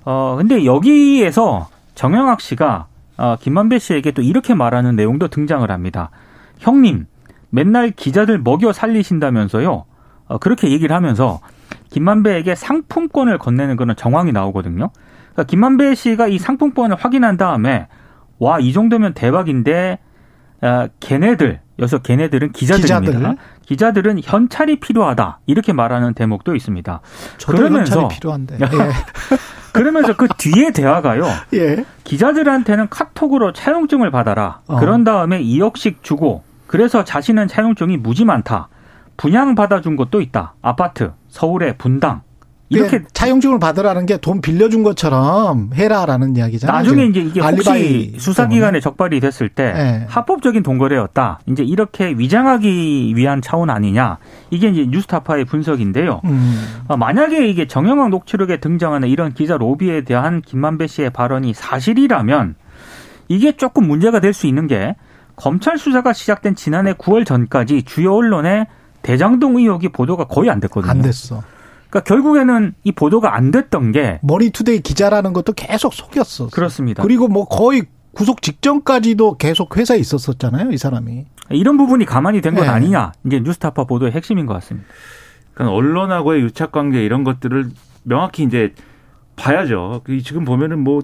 어, 근데 여기에서 정영학 씨가 어, 김만배 씨에게 또 이렇게 말하는 내용도 등장을 합니다. 형님, 맨날 기자들 먹여 살리신다면서요. 어, 그렇게 얘기를 하면서 김만배에게 상품권을 건네는 그런 정황이 나오거든요. 그러니까 김만배 씨가 이 상품권을 확인한 다음에 와, 이 정도면 대박인데 아, 걔네들 여기서 걔네들은 기자들입니다. 기자들. 기자들은 현찰이 필요하다 이렇게 말하는 대목도 있습니다. 그러면서 현찰이 필요한데. 예. 그러면서 그 뒤에 대화가요. 예. 기자들한테는 카톡으로 차용증을 받아라. 어. 그런 다음에 2억씩 주고 그래서 자신은 차용증이 무지 많다. 분양 받아준 것도 있다. 아파트, 서울의 분당, 이렇게 차용증을 받으라는 게 돈 빌려준 것처럼 해라라는 이야기잖아요. 나중에 이제 이게 혹시 수사기관에 적발이 됐을 때 네. 합법적인 동거래였다. 이제 이렇게 위장하기 위한 차원 아니냐. 이게 이제 뉴스타파의 분석인데요. 음. 어, 만약에 이게 정영학 녹취록에 등장하는 이런 기자 로비에 대한 김만배 씨의 발언이 사실이라면 이게 조금 문제가 될 수 있는 게 검찰 수사가 시작된 지난해 9월 전까지 주요 언론에 대장동 의혹이 보도가 거의 안 됐거든요. 안 됐어. 그러니까 결국에는 이 보도가 안 됐던 게 머니투데이 기자라는 것도 계속 속였어. 그렇습니다. 그리고 뭐 거의 구속 직전까지도 계속 회사에 있었었잖아요, 이 사람이. 이런 부분이 감안이 된 건 네. 아니냐. 이제 뉴스타파 보도의 핵심인 것 같습니다. 그러니까 언론하고의 유착 관계 이런 것들을 명확히 이제 봐야죠. 그 지금 보면은 뭐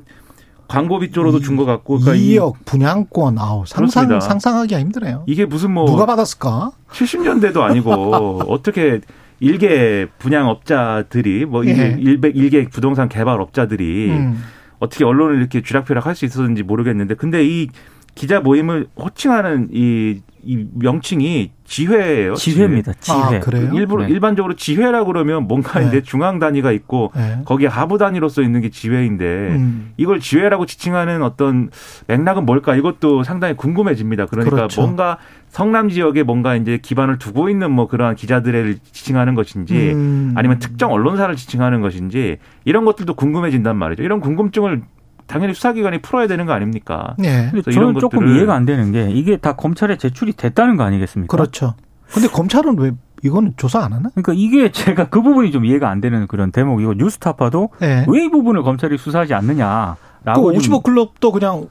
광고비 쪽으로도 준 것 같고 그러니까 2억 분양권 아우 상상 그렇습니다. 상상하기가 힘드네요. 이게 무슨 뭐 누가 받았을까? 70년대도 아니고 어떻게 일개 분양업자들이 뭐 예. 일개, 일개 부동산 개발업자들이 음. 어떻게 언론을 이렇게 쥐락펴락 할 수 있었는지 모르겠는데 근데 이 기자 모임을 호칭하는 이, 이 명칭이 지회예요. 지회입니다. 지회. 아, 그래요? 일부러 네. 일반적으로 지회라 그러면 뭔가 네. 이제 중앙 단위가 있고 네. 거기에 하부 단위로서 있는 게 지회인데 음. 이걸 지회라고 지칭하는 어떤 맥락은 뭘까? 이것도 상당히 궁금해집니다. 그러니까 그렇죠. 뭔가 성남 지역에 뭔가 이제 기반을 두고 있는 뭐 그러한 기자들을 지칭하는 것인지 음. 아니면 특정 언론사를 지칭하는 것인지 이런 것들도 궁금해진단 말이죠. 이런 궁금증을 당연히 수사기관이 풀어야 되는 거 아닙니까? 네. 근데 저는 조금 이해가 안 되는 게 이게 다 검찰에 제출이 됐다는 거 아니겠습니까? 그렇죠. 근데 검찰은 왜 이거는 조사 안 하나? 그러니까 이게 제가 그 부분이 좀 이해가 안 되는 그런 대목이고 뉴스타파도 네. 왜이 부분을 검찰이 수사하지 않느냐. 그55 클럽도 그냥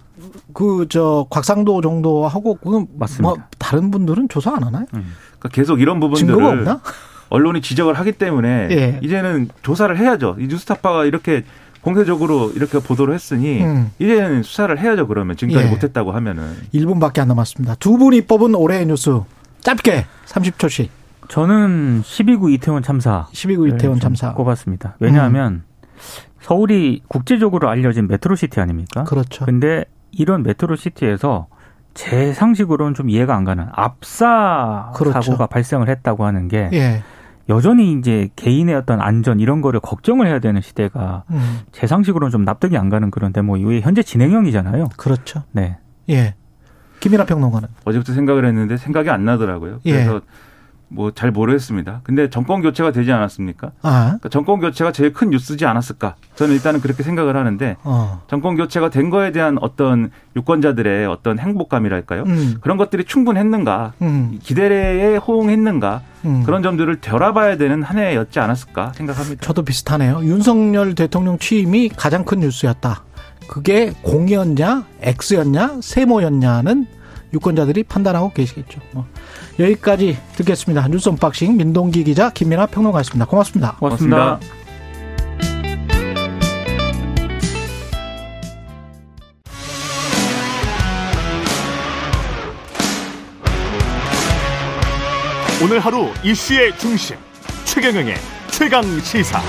그 저 곽상도 정도 하고 그건 맞습니다. 뭐 다른 분들은 조사 안 하나요? 음. 그러니까 계속 이런 부분들을 언론이 지적을 하기 때문에 예. 이제는 조사를 해야죠. 이 뉴스타파가 이렇게 공개적으로 이렇게 보도를 했으니 음. 이제는 수사를 해야죠. 그러면 지금까지 예. 못했다고 하면은 1분밖에 안 남았습니다. 두 분이 뽑은 올해의 뉴스 짧게 30초씩. 저는 12구 이태원 참사. 12구 이태원 참사 꼽았습니다. 왜냐하면 음. 서울이 국제적으로 알려진 metro city 아닙니까? 그렇죠. 근데 이런 metro city에서 제 상식으로는 좀 이해가 안 가는 압사 그렇죠. 사고가 발생을 했다고 하는 게 예. 여전히 이제 개인의 어떤 안전 이런 거를 걱정을 해야 되는 시대가 음. 제 상식으로는 좀 납득이 안 가는 그런 데뭐 이게 현재 진행형이잖아요. 그렇죠. 네. 예. 김민아 평론가는 어제부터 생각을 했는데 생각이 안 나더라고요. 예. 그래서 예. 뭐 잘 모르겠습니다. 근데 정권 교체가 되지 않았습니까? 아. 그러니까 정권 교체가 제일 큰 뉴스지 않았을까? 저는 일단은 그렇게 생각을 하는데 어. 정권 교체가 된 거에 대한 어떤 유권자들의 어떤 행복감이랄까요? 음. 그런 것들이 충분했는가? 음. 기대에 호응했는가? 음. 그런 점들을 되돌아봐야 되는 한 해였지 않았을까 생각합니다. 저도 비슷하네요. 윤석열 대통령 취임이 가장 큰 뉴스였다. 그게 공이었냐, X였냐, 세모였냐는 유권자들이 판단하고 계시겠죠. 뭐. 여기까지 듣겠습니다. 뉴스 unboxing 민동기 기자 김민아 평론가였습니다. 고맙습니다. 고맙습니다. 고맙습니다. 오늘 하루 이슈의 중심 최경영의 최강 시사.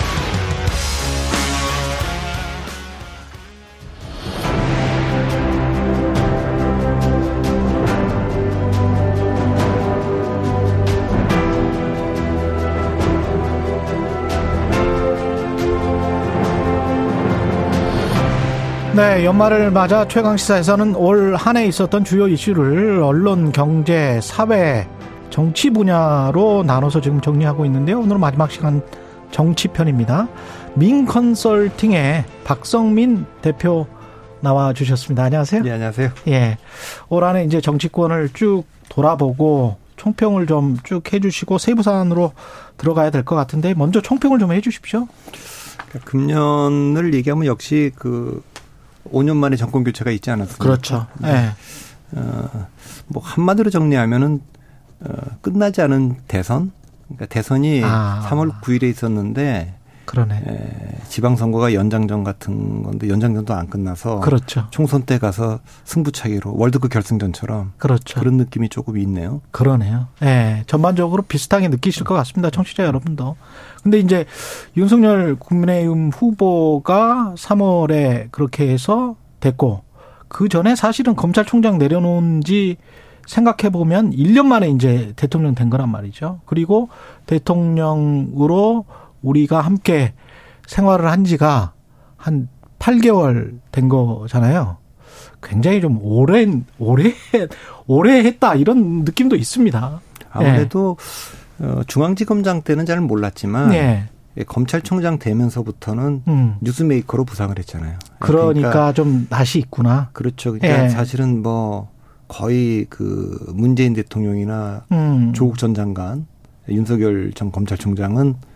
네, 연말을 맞아 최강시사에서는 올 한 해 있었던 주요 이슈를 언론, 경제, 사회, 정치 분야로 나눠서 지금 정리하고 있는데요. 오늘 마지막 시간 정치편입니다. 민 컨설팅의 박성민 대표 나와 주셨습니다. 안녕하세요. 네, 안녕하세요. 예. 올 한해 이제 정치권을 쭉 돌아보고 총평을 좀 쭉 해주시고 세부 사안으로 들어가야 될 것 같은데 먼저 총평을 좀 해주십시오. 금년을 얘기하면 역시 그 5년 만에 정권 교체가 있지 않았습니까? 그렇죠. 네. 네. 어, 뭐 한마디로 정리하면은 어, 끝나지 않은 대선. 그러니까 대선이 아. 3월 9일에 있었는데 그러네. 에, 지방선거가 연장전 같은 건데 연장전도 안 끝나서 그렇죠. 총선 때 가서 승부차기로 월드컵 결승전처럼 그렇죠. 그런 느낌이 조금 있네요. 그러네요. 예. 네, 전반적으로 비슷하게 느끼실 것 같습니다. 청취자 여러분도. 근데 이제 윤석열 국민의힘 후보가 3월에 그렇게 해서 됐고 그 전에 사실은 검찰총장 내려놓은 지 생각해 보면 1년 만에 이제 대통령 된 거란 말이죠. 그리고 대통령으로 우리가 함께 생활을 한 지가 한 8개월 된 거잖아요. 굉장히 좀 오랜, 오래, 오래 했다 이런 느낌도 있습니다. 아무래도 네. 어, 중앙지검장 때는 잘 몰랐지만 네. 검찰총장 되면서부터는 음. 뉴스메이커로 부상을 했잖아요. 그러니까, 그러니까 좀 낯이 있구나. 그렇죠. 그러니까 네. 사실은 뭐 거의 그 문재인 대통령이나 음. 조국 전 장관, 윤석열 전 검찰총장은 어,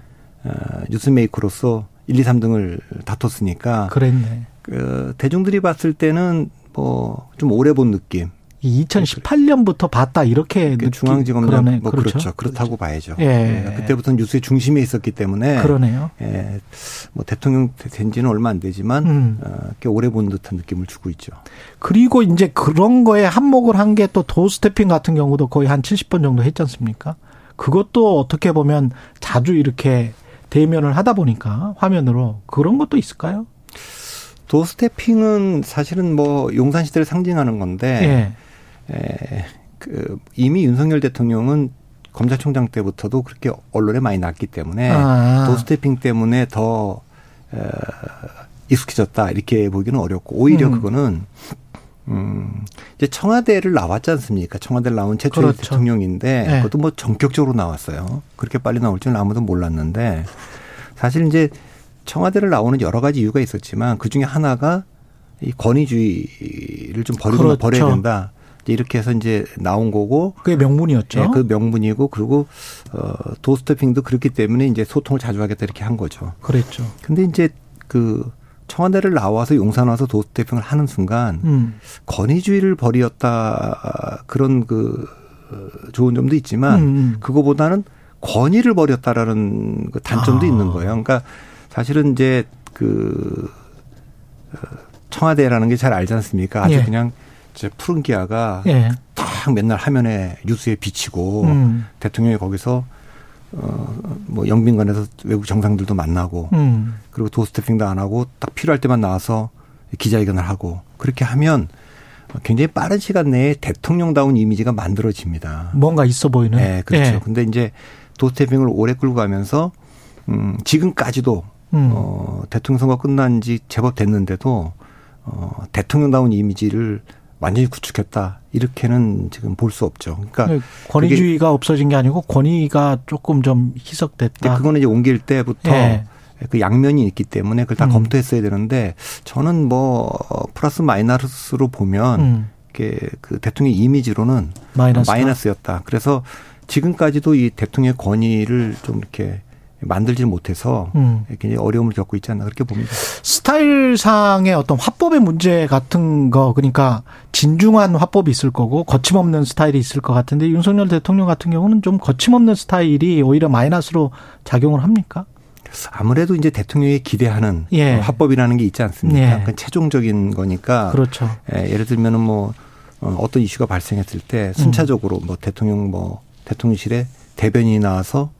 뉴스메이커로서 1, 2, 3등을 다퉜으니까. 그랬네. 그 대중들이 봤을 때는 뭐 좀 오래 본 느낌. 2018년부터 봤다 이렇게 그 중앙지검장. 뭐 그렇죠. 그렇죠. 그렇다고 봐야죠. 예. 예. 그때부터 뉴스의 중심에 있었기 때문에 그러네요. 예. 뭐 대통령 된 지는 얼마 안 되지만 음. 어, 꽤 오래 본 듯한 느낌을 주고 있죠. 그리고 이제 그런 거에 한몫을 한 게 또 도스태핑 같은 경우도 거의 한 70번 정도 했지 않습니까? 그것도 어떻게 보면 자주 이렇게 대면을 하다 보니까 화면으로 그런 것도 있을까요? 도스태핑은 사실은 뭐 용산 시대를 상징하는 건데 예. 에, 그 이미 윤석열 대통령은 검찰총장 때부터도 그렇게 언론에 많이 났기 때문에 아. 도스태핑 때문에 더 에, 익숙해졌다 이렇게 보기는 어렵고 오히려 음. 그거는 음, 이제 청와대를 나왔지 않습니까? 청와대를 나온 최초의 그렇죠. 대통령인데 네. 그것도 뭐 전격적으로 나왔어요. 그렇게 빨리 나올 줄은 아무도 몰랐는데 사실 이제 청와대를 나오는 여러 가지 이유가 있었지만 그 중에 하나가 이 권위주의를 좀 버리고 그렇죠. 버려야 된다. 이렇게 해서 이제 나온 거고 그게 명분이었죠. 네, 그 명분이고 그리고 어 도스태핑도 그렇기 때문에 이제 소통을 자주 하겠다 이렇게 한 거죠. 그랬죠. 근데 이제 그 청와대를 나와서 용산 와서 도스태핑을 하는 순간 음. 권위주의를 버리었다 그런 그 어, 좋은 점도 있지만 음, 음. 그거보다는 권위를 버렸다라는 그 단점도 아. 있는 거예요. 그러니까 사실은 이제 그 어, 청와대라는 게 잘 알지 않습니까? 아주 예. 그냥 이제 푸른 기아가 예. 딱 맨날 화면에 뉴스에 비치고 음. 대통령이 거기서 어뭐 영빈관에서 외국 정상들도 만나고 음. 그리고 도스태핑도 안 하고 딱 필요할 때만 나와서 기자회견을 하고 그렇게 하면 굉장히 빠른 시간 내에 대통령다운 이미지가 만들어집니다. 뭔가 있어 보이는. 네, 그렇죠. 예. 근데 이제 도스태핑을 오래 끌고 가면서 음 지금까지도 음. 어 대통령 선거 끝난 지 제법 됐는데도 어 대통령다운 이미지를 완전히 구축했다 이렇게는 지금 볼 수 없죠. 그러니까 네, 권위주의가 없어진 게 아니고 권위가 조금 좀 희석됐다. 그거는 이제 옮길 때부터 네. 그 양면이 있기 때문에 그걸 다 음. 검토했어야 되는데 저는 뭐 플러스 마이너스로 보면 음. 그 대통령 이미지로는 마이너스다? 마이너스였다. 그래서 지금까지도 이 대통령의 권위를 좀 이렇게 만들지 못해서 음. 굉장히 어려움을 겪고 있지 않나 그렇게 봅니다. 스타일상의 어떤 화법의 문제 같은 거 그러니까 진중한 화법이 있을 거고 거침없는 스타일이 있을 것 같은데 윤석열 대통령 같은 경우는 좀 거침없는 스타일이 오히려 마이너스로 작용을 합니까? 아무래도 이제 대통령이 기대하는 예. 화법이라는 게 있지 않습니까? 예. 그 최종적인 거니까. 그렇죠. 예, 예를 들면은 뭐 어, 어떤 이슈가 발생했을 때 순차적으로 뭐 대통령 뭐 대통령실에 대변인이 나와서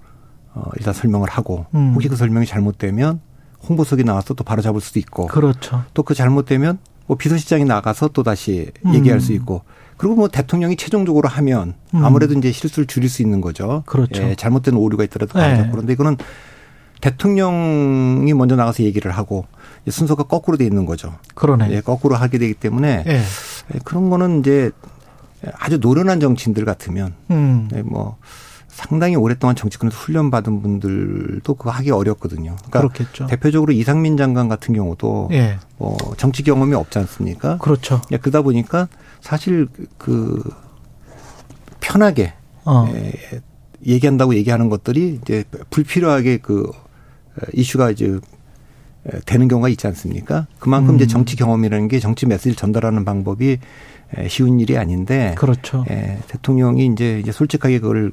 어, 일단 설명을 하고 음. 혹시 그 설명이 잘못되면 홍보석이 나와서 또 바로 잡을 수도 있고 그렇죠. 또 그 잘못되면 뭐 비서실장이 나가서 또 다시 음. 얘기할 수 있고 그리고 뭐 대통령이 최종적으로 하면 음. 아무래도 이제 실수를 줄일 수 있는 거죠. 그렇죠. 예, 잘못된 오류가 있더라도 네. 그런데 이거는 대통령이 먼저 나가서 얘기를 하고 순서가 거꾸로 돼 있는 거죠. 그러네. 예, 거꾸로 하게 되기 때문에 네. 그런 거는 이제 아주 노련한 정치인들 같으면 음. 네, 뭐 상당히 오랫동안 정치권에서 훈련받은 분들도 그거 하기 어렵거든요. 그러니까 그렇겠죠. 대표적으로 이상민 장관 같은 경우도 예. 뭐 정치 경험이 없지 않습니까? 그렇죠. 예, 그러다 보니까 사실 그 편하게 어. 예, 얘기한다고 얘기하는 것들이 이제 불필요하게 그 이슈가 이제 되는 경우가 있지 않습니까? 그만큼 음. 이제 정치 경험이라는 게 정치 메시지를 전달하는 방법이 쉬운 일이 아닌데. 그렇죠. 예, 대통령이 이제 이제 솔직하게 그걸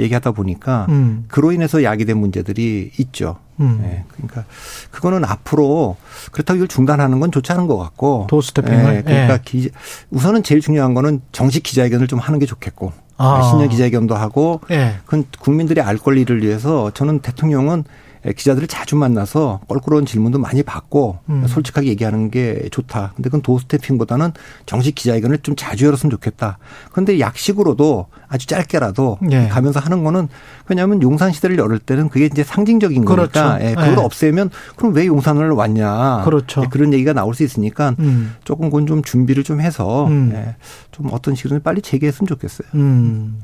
얘기하다 보니까 음. 그로 인해서 야기된 문제들이 있죠. 음. 네, 그러니까 그거는 앞으로 그렇다고 이걸 중단하는 건 좋지 않은 것 같고. 도스태핑을. 네, 그러니까 네. 기, 우선은 제일 중요한 거는 정식 기자회견을 좀 하는 게 좋겠고. 아. 신년 기자회견도 하고. 네. 그건 국민들이 알 권리를 위해서 저는 대통령은 예, 기자들을 자주 만나서 껄끄러운 질문도 많이 받고 음. 솔직하게 얘기하는 게 좋다. 근데 그건 도스태핑보다는 정식 기자회견을 좀 자주 열었으면 좋겠다. 그런데 약식으로도 아주 짧게라도 예. 가면서 하는 거는 왜냐하면 용산 시대를 열을 때는 그게 이제 상징적인 그렇죠. 거니까 예, 그걸 예. 없애면 그럼 왜 용산을 왔냐. 그렇죠. 예, 그런 얘기가 나올 수 있으니까 음. 조금 그건 좀 준비를 좀 해서 음. 예, 좀 어떤 식으로 빨리 재개했으면 좋겠어요. 음.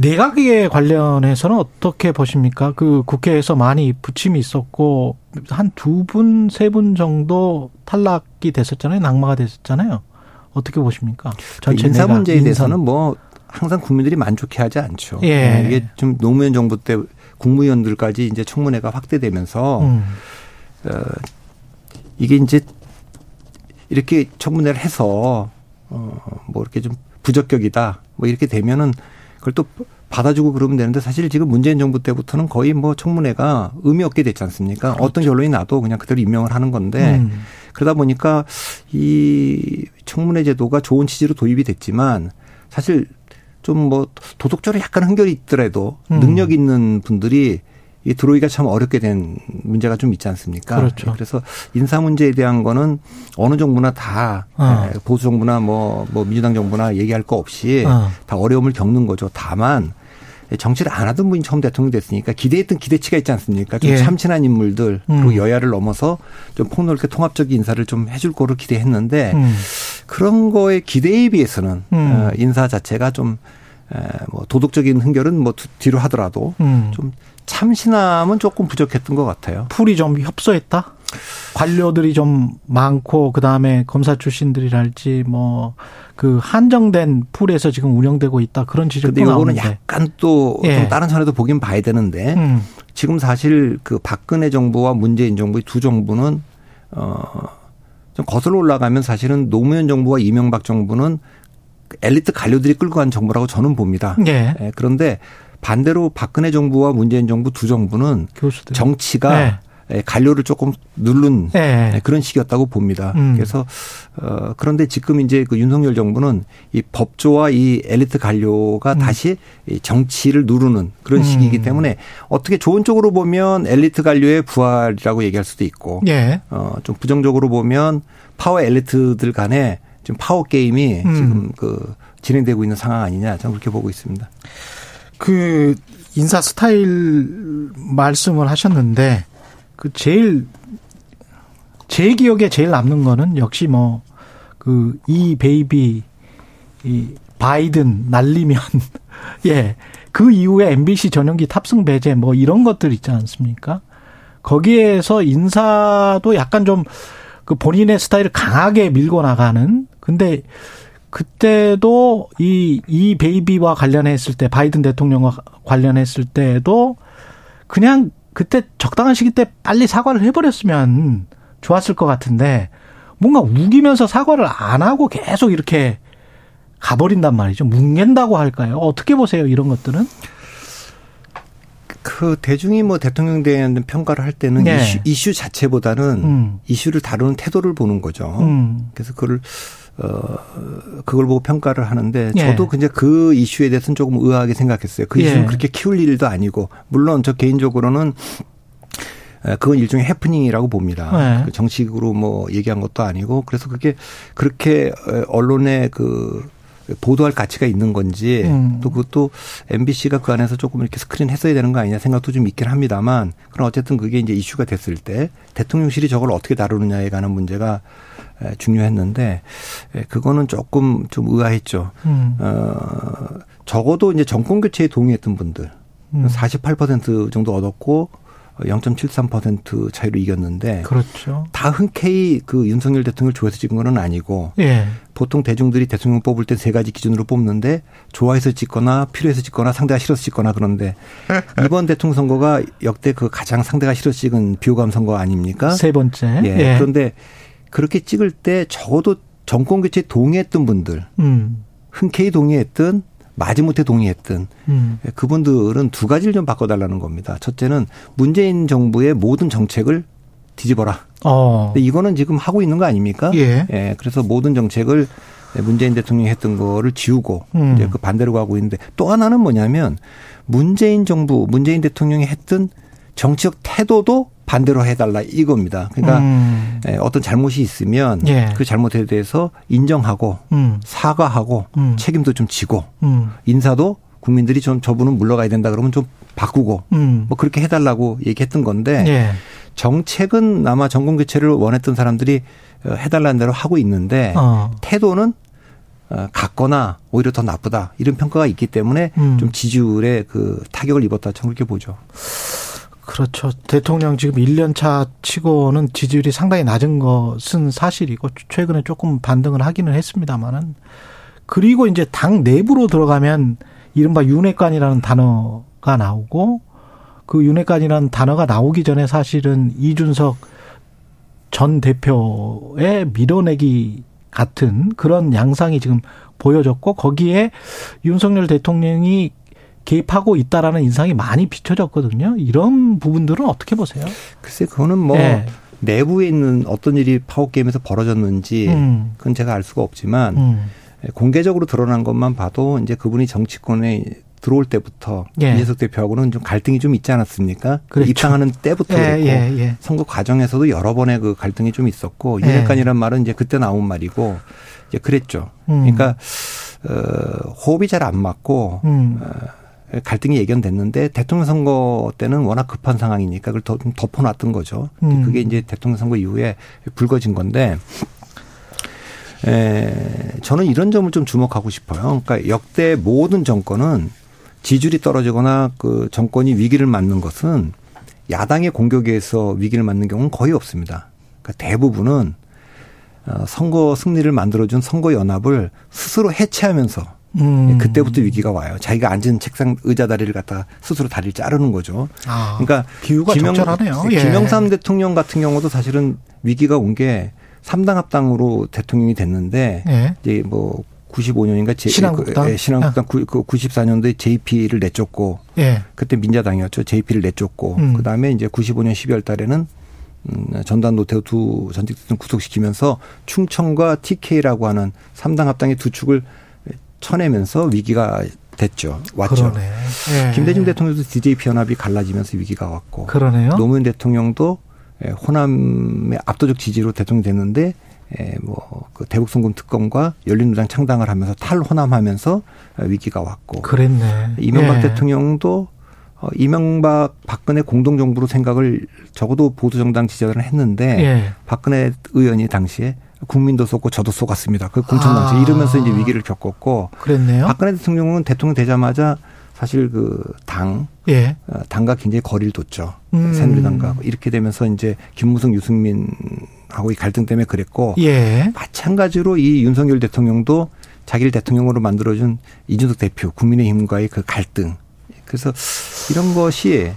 내각에 관련해서는 어떻게 보십니까? 그 국회에서 많이 부침이 있었고 한 두 분, 세 분 정도 탈락이 됐었잖아요. 낙마가 됐었잖아요. 어떻게 보십니까? 전체 인사 문제에 인사. 대해서는 뭐 항상 국민들이 만족해하지 않죠. 예. 네, 이게 좀 노무현 정부 때 국무위원들까지 이제 청문회가 확대되면서 음. 어, 이게 이제 이렇게 청문회를 해서 어뭐 이렇게 좀 부적격이다 뭐 이렇게 되면은 그걸 또 받아주고 그러면 되는데 사실 지금 문재인 정부 때부터는 거의 뭐 청문회가 의미 없게 됐지 않습니까? 그렇죠. 어떤 결론이 나도 그냥 그대로 임명을 하는 건데 음. 그러다 보니까 이 청문회 제도가 좋은 취지로 도입이 됐지만 사실 좀 뭐 도덕적으로 약간 흥결이 있더라도 음. 능력 있는 분들이 이 들어오기가 참 어렵게 된 문제가 좀 있지 않습니까? 그렇죠. 그래서 인사 문제에 대한 거는 어느 정부나 다 어. 예, 보수 정부나 뭐, 뭐 민주당 정부나 얘기할 거 없이 어. 다 어려움을 겪는 거죠. 다만 정치를 안 하던 분이 처음 대통령이 됐으니까 기대했던 기대치가 있지 않습니까? 좀 예. 참신한 인물들 그리고 음. 여야를 넘어서 좀 폭넓게 통합적인 인사를 좀 해줄 거로 기대했는데 음. 그런 거에 기대에 비해서는 음. 어, 인사 자체가 좀 뭐 도덕적인 흥결은 뭐 뒤로 하더라도 음. 좀 참신함은 조금 부족했던 것 같아요. 풀이 좀 협소했다. 관료들이 좀 많고 그 다음에 검사 출신들이랄지 뭐 그 한정된 풀에서 지금 운영되고 있다 그런 지적도 나오는데. 이거는 약간 또좀 예. 다른 차원에서 보긴 봐야 되는데 음. 지금 사실 그 박근혜 정부와 문재인 정부 두 정부는 어좀 거슬러 올라가면 사실은 노무현 정부와 이명박 정부는 엘리트 관료들이 끌고 간 정부라고 저는 봅니다. 예. 예. 그런데 반대로 박근혜 정부와 문재인 정부 두 정부는 교수들. 정치가 네. 예, 관료를 조금 누른 네. 그런 시기였다고 봅니다. 음. 그래서 어 그런데 지금 이제 그 윤석열 정부는 이 법조와 이 엘리트 관료가 음. 다시 정치를 누르는 그런 음. 시기이기 때문에 어떻게 좋은 쪽으로 보면 엘리트 관료의 부활이라고 얘기할 수도 있고 네. 어좀 부정적으로 보면 파워 엘리트들 간에 지금 파워 게임이 음. 지금 그 진행되고 있는 상황 아니냐 저는 그렇게 보고 있습니다. 그 인사 스타일 말씀을 하셨는데 그 제일 제 기억에 제일 남는 거는 역시 뭐 그 이 베이비 이 바이든 날리면 예. 그 이후에 MBC 전용기 탑승 배제 뭐 이런 것들 있지 않습니까? 거기에서 인사도 약간 좀 그 본인의 스타일을 강하게 밀고 나가는 근데 그때도 이, 이 베이비와 관련했을 때, 바이든 대통령과 관련했을 때도 그냥 그때 적당한 시기 때 빨리 사과를 해버렸으면 좋았을 것 같은데 뭔가 우기면서 사과를 안 하고 계속 이렇게 가버린단 말이죠. 뭉갠다고 할까요? 어떻게 보세요, 이런 것들은? 그 대중이 뭐 대통령 대한 평가를 할 때는 네. 이슈, 이슈, 자체보다는 음. 이슈를 다루는 태도를 보는 거죠. 음. 그래서 그걸 어 그걸 보고 평가를 하는데 예. 저도 이제 그 이슈에 대해서는 조금 의아하게 생각했어요. 그 이슈는 예. 그렇게 키울 일도 아니고 물론 저 개인적으로는 그건 일종의 해프닝이라고 봅니다. 네. 그 정식으로 뭐 얘기한 것도 아니고 그래서 그게 그렇게 언론에 그 보도할 가치가 있는 건지 음. 또 그것도 MBC가 그 안에서 조금 이렇게 스크린 했어야 되는 거 아니냐 생각도 좀 있긴 합니다만 그럼 어쨌든 그게 이제 이슈가 됐을 때 대통령실이 저걸 어떻게 다루느냐에 관한 문제가 중요했는데 그거는 조금 좀 의아했죠. 음. 어 적어도 이제 정권 교체에 동의했던 분들 음. 48% 정도 얻었고 0.73% 차이로 이겼는데 그렇죠. 다 흔쾌히 그 윤석열 대통령을 좋아해서 찍은 건 아니고 예. 보통 대중들이 대통령 뽑을 때 세 가지 기준으로 뽑는데 좋아해서 찍거나 필요해서 찍거나 상대가 싫어서 찍거나 그런데 이번 대통령 선거가 역대 그 가장 상대가 싫어서 찍은 비호감 선거 아닙니까? 세 번째. 예. 예. 그런데 그렇게 찍을 때 적어도 정권 교체에 동의했던 분들 음. 흔쾌히 동의했던 마지못해 동의했던 음. 그분들은 두 가지를 좀 바꿔달라는 겁니다. 첫째는 문재인 정부의 모든 정책을 뒤집어라. 어. 근데 이거는 지금 하고 있는 거 아닙니까? 예. 예. 그래서 모든 정책을 문재인 대통령이 했던 거를 지우고 음. 이제 그 반대로 가고 있는데 또 하나는 뭐냐면 문재인 정부, 문재인 대통령이 했던 정치적 태도도 반대로 해달라 이겁니다. 그러니까 음. 예, 어떤 잘못이 있으면 예. 그 잘못에 대해서 인정하고 음. 사과하고 음. 책임도 좀 지고 음. 인사도 국민들이 좀 저분은 물러가야 된다 그러면 좀 바꾸고 음. 뭐 그렇게 해달라고 얘기했던 건데 예. 정책은 아마 정권 교체를 원했던 사람들이 어, 해달라는 대로 하고 있는데 어. 태도는 어, 같거나 오히려 더 나쁘다 이런 평가가 있기 때문에 음. 좀 지지율에 그 타격을 입었다 저는 그렇게 보죠. 그렇죠. 대통령 지금 1년 차 치고는 지지율이 상당히 낮은 것은 사실이고 최근에 조금 반등을 하기는 했습니다만은 그리고 이제 당 내부로 들어가면 이른바 윤회관이라는 단어가 나오고 그 윤회관이라는 단어가 나오기 전에 사실은 이준석 전 대표의 밀어내기 같은 그런 양상이 지금 보여졌고 거기에 윤석열 대통령이 개입하고 있다라는 인상이 많이 비춰졌거든요. 이런 부분들은 어떻게 보세요? 글쎄, 그거는 뭐 네. 내부에 있는 어떤 일이 파워 게임에서 벌어졌는지 음. 그건 제가 알 수가 없지만 음. 공개적으로 드러난 것만 봐도 이제 그분이 정치권에 들어올 때부터 예. 이재석 대표하고는 좀 갈등이 좀 있지 않았습니까? 그렇죠. 입당하는 때부터 예, 그랬고 예, 예, 선거 과정에서도 여러 번의 그 갈등이 좀 있었고 윤핵관이란 예. 말은 이제 그때 나온 말이고 이제 그랬죠. 음. 그러니까 어, 호흡이 잘 안 맞고 음. 어, 갈등이 예견됐는데 대통령 선거 때는 워낙 급한 상황이니까 그걸 더 덮어놨던 거죠. 음. 그게 이제 대통령 선거 이후에 불거진 건데 에, 저는 이런 점을 좀 주목하고 싶어요. 그러니까 역대 모든 정권은 지지율이 떨어지거나 그 정권이 위기를 맞는 것은 야당의 공격에 서 위기를 맞는 경우는 거의 없습니다. 그러니까 대부분은 어, 선거 승리를 만들어준 선거 연합을 스스로 해체하면서 음. 그때부터 위기가 와요. 자기가 앉은 책상 의자 다리를 갖다가 스스로 다리를 자르는 거죠. 아, 그러니까 비유가 김영, 적절하네요. 예. 김영삼 대통령 같은 경우도 사실은 위기가 온 게 3당 합당으로 대통령이 됐는데 예. 이제 뭐 95년인가 제, 신한국당, 그, 예, 신한국당 아. 그 94년도에 JP를 내쫓고 예. 그때 민자당이었죠. JP를 내쫓고 음. 그다음에 이제 95년 12월 달에는 음, 전단 노태우 두 전직 대통령 구속시키면서 충청과 TK라고 하는 3당 합당의 두 축을 쳐내면서 위기가 됐죠. 왔죠. 그러네. 예. 김대중 대통령도 DJP 연합이 갈라지면서 위기가 왔고. 그러네요. 노무현 대통령도 예, 호남의 압도적 지지로 대통령이 됐는데 예, 뭐그 대북 송금 특검과 열린우당 창당을 하면서 탈호남하면서 위기가 왔고. 그랬네. 이명박 예. 대통령도 어, 이명박 박근혜 공동정부로 생각을 적어도 보수정당 지지자들은 했는데 예. 박근혜 의원이 당시에 국민도 속고 저도 속았습니다. 그 공천당시 아. 이러면서 이제 위기를 겪었고 그랬네요. 박근혜 대통령은 대통령 되자마자 사실 그 당, 예. 어, 당과 굉장히 거리를 뒀죠. 음. 새누리당과 이렇게 되면서 이제 김무성, 유승민하고 이 갈등 때문에 그랬고 예. 마찬가지로 이 윤석열 대통령도 자기를 대통령으로 만들어준 이준석 대표, 국민의힘과의 그 갈등. 그래서 이런 것이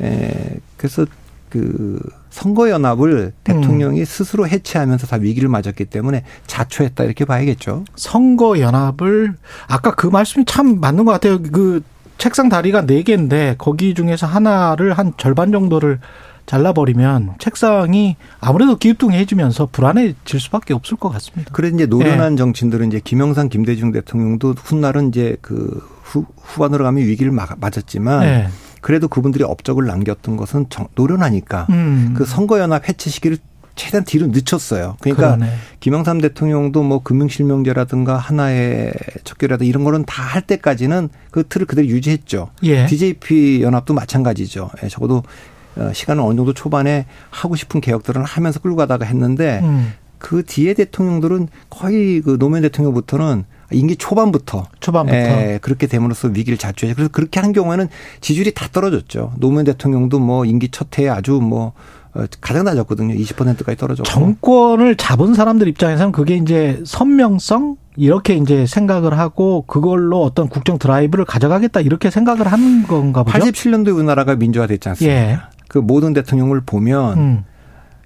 에 그래서 그 선거 연합을 대통령이 음. 스스로 해체하면서 다 위기를 맞았기 때문에 자초했다 이렇게 봐야겠죠. 선거 연합을 아까 그 말씀이 참 맞는 것 같아요. 그 책상 다리가 네 개인데 거기 중에서 하나를 한 절반 정도를 잘라버리면 책상이 아무래도 기우뚱해지면서 불안해질 수밖에 없을 것 같습니다. 그래 이제 노련한 네. 정치인들은 이제 김영삼, 김대중 대통령도 훗날은 이제 그 후, 후반으로 가면 위기를 맞았지만 네. 그래도 그분들이 업적을 남겼던 것은 노련하니까 음. 그 선거연합 해체 시기를 최대한 뒤로 늦췄어요. 그러니까 그러네. 김영삼 대통령도 뭐 금융실명제라든가 하나의 척결이라든가 이런 거는 다 할 때까지는 그 틀을 그대로 유지했죠. 예. DJP 연합도 마찬가지죠. 예, 적어도 어, 시간은 어느 정도 초반에 하고 싶은 개혁들은 하면서 끌고 가다가 했는데 음. 그 뒤에 대통령들은 거의 그 노무현 대통령부터는 임기 초반부터 초반부터 예, 그렇게 됨으로써 위기를 자초해. 그래서 그렇게 한 경우에는 지지율이 다 떨어졌죠. 노무현 대통령도 뭐 임기 첫 해에 아주 뭐 어, 가장 낮았거든요. 20%까지 떨어졌고. 정권을 잡은 사람들 입장에서는 그게 이제 선명성 이렇게 이제 생각을 하고 그걸로 어떤 국정 드라이브를 가져가겠다 이렇게 생각을 하는 건가 보죠. 87년도에 우리나라가 민주화됐지 않습니까? 예. 그 모든 대통령을 보면 음.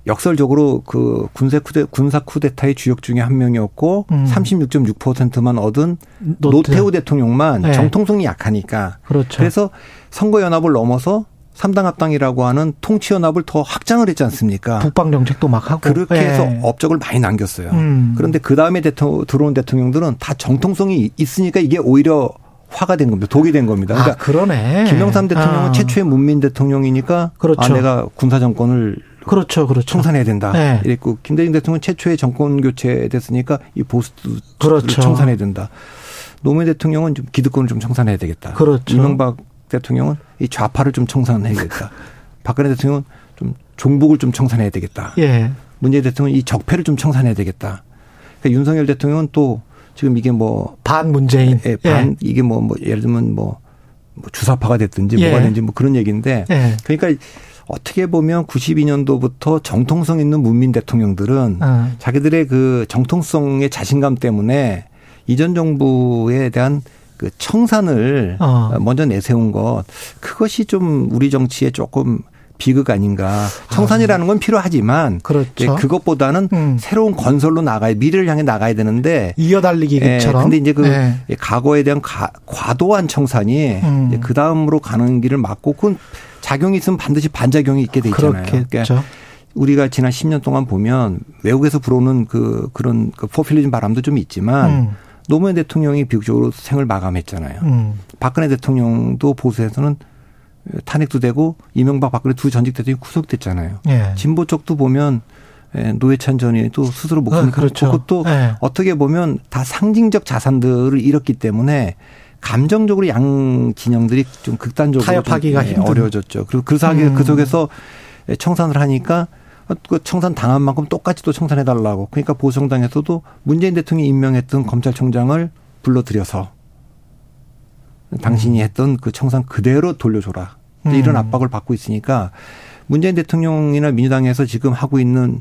역설적으로 그 군사 쿠데 군사 쿠데타의 주역 중에 한 명이었고 음. 36.6%만 얻은 노태. 노태우 대통령만 네. 정통성이 약하니까 그렇죠. 그래서 선거 연합을 넘어서 3당 합당이라고 하는 통치 연합을 더 확장을 했지 않습니까? 북방 정책도 막 하고 그렇게 네. 해서 업적을 많이 남겼어요. 음. 그런데 그 다음에 대통령 들어온 대통령들은 다 정통성이 있으니까 이게 오히려 화가 된 겁니다. 독이 된 겁니다. 그러니까 아, 그러네. 김영삼 대통령은 아. 최초의 문민 대통령이니까 그렇죠. 아, 내가 군사 정권을 그렇죠, 그렇죠. 청산해야 된다. 네. 이랬고 김대중 대통령은 최초의 정권 교체 됐으니까 이 보수도 그렇죠. 청산해야 된다. 노무현 대통령은 좀 기득권을 좀 청산해야 되겠다. 그렇죠. 이명박 대통령은 이 좌파를 좀 청산해야겠다. 박근혜 대통령은 좀 종북을 좀 청산해야 되겠다. 예. 문재인 대통령은 이 적폐를 좀 청산해야 되겠다. 그러니까 윤석열 대통령은 또 지금 이게 뭐 반 문재인, 예, 반 예. 이게 뭐, 뭐 예를 들면 뭐, 뭐 주사파가 됐든지 예. 뭐가 됐든지 뭐 그런 얘기인데 예. 그러니까 어떻게 보면 92년도부터 정통성 있는 문민 대통령들은 어. 자기들의 그 정통성의 자신감 때문에 이전 정부에 대한 그 청산을 어. 먼저 내세운 것 그것이 좀 우리 정치에 조금 비극 아닌가. 청산이라는 건 필요하지만 그렇죠. 그것보다는 음. 새로운 건설로 나가야 미래를 향해 나가야 되는데 이어달리기처럼. 예, 근데 이제 그 네. 과거에 대한 가, 과도한 청산이 음. 그 다음으로 가는 길을 막고 그건 작용이 있으면 반드시 반작용이 있게 돼 있잖아요. 그렇겠죠. 그러니까 우리가 지난 10년 동안 보면 외국에서 불어오는 그 그런 그 포퓰리즘 바람도 좀 있지만 음. 노무현 대통령이 비극적으로 생을 마감했잖아요. 음. 박근혜 대통령도 보수에서는 탄핵도 되고 이명박 박근혜 두 전직 대통령이 구속됐잖아요. 예. 진보 쪽도 보면 예, 노회찬 전 의원이 또 스스로 목숨을 아, 그렇죠. 그것도 예. 어떻게 보면 다 상징적 자산들을 잃었기 때문에 감정적으로 양 진영들이 좀 극단적으로 타협하기가 좀, 네, 어려워졌죠. 그리고 그, 음. 그 속에서 청산을 하니까 그 청산 당한 만큼 똑같이 또 청산해 달라고. 그러니까 보수정당에서도 문재인 대통령이 임명했던 검찰총장을 불러들여서 당신이 음. 했던 그 청산 그대로 돌려줘라. 이런 음. 압박을 받고 있으니까 문재인 대통령이나 민주당에서 지금 하고 있는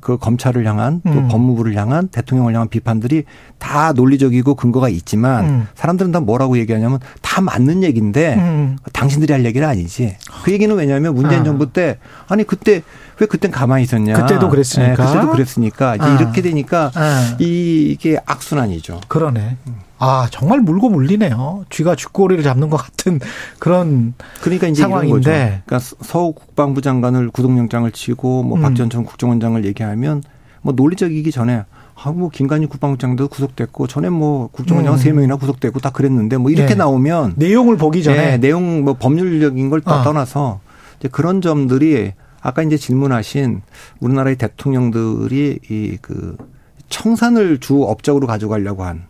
그 검찰을 향한 또 음. 법무부를 향한 대통령을 향한 비판들이 다 논리적이고 근거가 있지만 음. 사람들은 다 뭐라고 얘기하냐면 다 맞는 얘기인데 음. 당신들이 할 얘기는 아니지. 그 얘기는 왜냐하면 문재인 아. 정부 때 아니 그때 왜 그땐 가만히 있었냐. 그때도 그랬으니까. 네, 그때도 그랬으니까 이제 아. 이렇게 되니까 아. 이게 악순환이죠. 그러네. 아 정말 물고 물리네요. 쥐가 쥐꼬리를 잡는 것 같은 그런 그러니까 이제 상황인데. 그러니까 서욱 국방부 장관을 구속영장을 치고 뭐 음. 박지원 전 국정원장을 얘기하면 뭐 논리적이기 전에 아 뭐 김관희 국방부장도 구속됐고 전에 뭐 국정원장 음. 세 명이나 구속됐고 다 그랬는데 뭐 이렇게 네. 나오면 내용을 보기 전에 네, 내용 뭐 법률적인 걸 아. 떠나서 이제 그런 점들이 아까 이제 질문하신 우리나라의 대통령들이 이 그 청산을 주 업적으로 가져가려고 한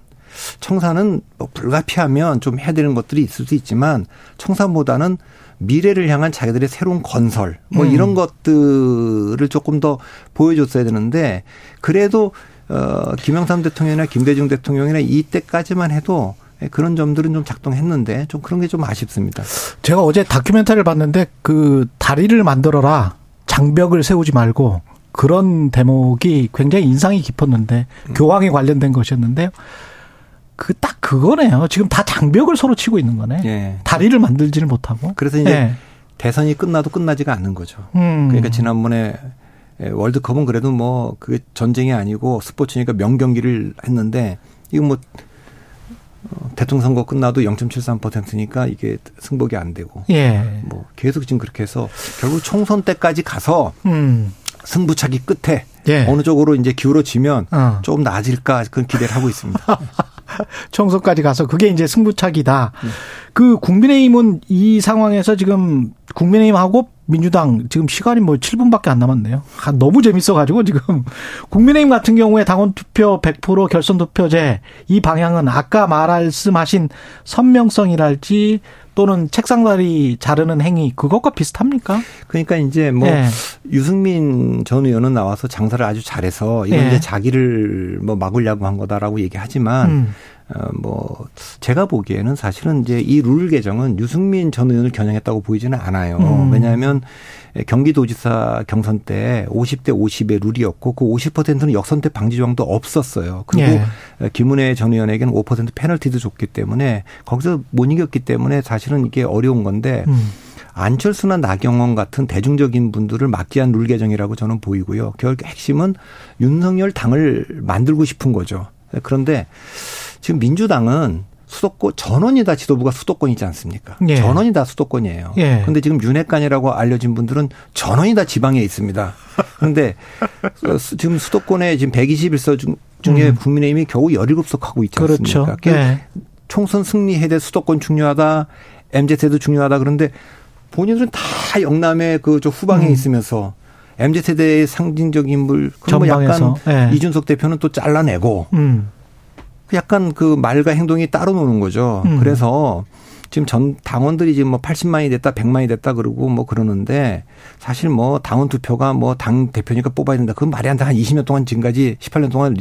청산은 뭐 불가피하면 좀 해야 되는 것들이 있을 수 있지만 청산보다는 미래를 향한 자기들의 새로운 건설 뭐 음. 이런 것들을 조금 더 보여줬어야 되는데 그래도 어 김영삼 대통령이나 김대중 대통령이나 이때까지만 해도 그런 점들은 좀 작동했는데 좀 그런 게 좀 아쉽습니다. 제가 어제 다큐멘터리를 봤는데 그 다리를 만들어라 장벽을 세우지 말고 그런 대목이 굉장히 인상이 깊었는데 음. 교황에 관련된 것이었는데요. 그 딱 그거네요. 지금 다 장벽을 서로 치고 있는 거네. 예. 다리를 만들지를 못하고. 그래서 이제 예. 대선이 끝나도 끝나지가 않는 거죠. 음. 그러니까 지난번에 월드컵은 그래도 뭐 그게 전쟁이 아니고 스포츠니까 명경기를 했는데 이거 뭐 어, 대통령 선거 끝나도 0.73%니까 이게 승복이 안 되고. 예. 뭐 계속 지금 그렇게 해서 결국 총선 때까지 가서 음. 승부차기 끝에 예. 어느 쪽으로 이제 기울어지면 어. 조금 나아질까 그런 기대를 하고 있습니다. 총선까지 가서 그게 이제 승부차기다. 네. 그 국민의힘은 이 상황에서 지금 국민의힘하고 민주당 지금 시간이 뭐 7분밖에 안 남았네요. 아, 너무 재밌어가지고 지금 국민의힘 같은 경우에 당원 투표 100% 결선 투표제 이 방향은 아까 말씀하신 선명성이랄지 또는 책상다리 자르는 행위 그것과 비슷합니까? 그러니까 이제 뭐 네. 유승민 전 의원은 나와서 장사를 아주 잘해서 이건 네. 이제 자기를 뭐 막으려고 한 거다라고 얘기하지만 음. 어뭐 제가 보기에는 사실은 이제 이 룰 개정은 유승민 전 의원을 겨냥했다고 보이지는 않아요. 음. 왜냐하면 경기도지사 경선 때 50대 50의 룰이었고 그 50%는 역선택 방지 조항도 없었어요. 그리고 예. 김은혜 전 의원에게는 5% 페널티도 줬기 때문에 거기서 못 이겼기 때문에 사실은 이게 어려운 건데 음. 안철수나 나경원 같은 대중적인 분들을 막기 위한 룰 개정이라고 저는 보이고요. 결국 핵심은 윤석열 당을 만들고 싶은 거죠. 그런데 지금 민주당은 수도권 전원이 다 지도부가 수도권이지 않습니까? 예. 전원이 다 수도권이에요. 예. 그런데 지금 윤핵관이라고 알려진 분들은 전원이 다 지방에 있습니다. 그런데 지금 수도권에 지금 121석 중, 중에 음. 국민의힘이 겨우 17석 하고 있지 않습니까? 그렇죠. 예. 총선 승리해야 될 수도권 중요하다. MZ세도 중요하다. 그런데 본인들은 다 영남의 그 저 후방에 음. 있으면서 MZ세대의 상징적인 인물, 뭐 약간 예. 이준석 대표는 또 잘라내고 음. 약간 그 말과 행동이 따로 노는 거죠. 음. 그래서 지금 전 당원들이 지금 뭐 80만이 됐다, 100만이 됐다 그러고 뭐 그러는데 사실 뭐 당원 투표가 뭐 당 대표니까 뽑아야 된다. 그건 말이 안 돼. 한 20년 동안 지금까지 18년 동안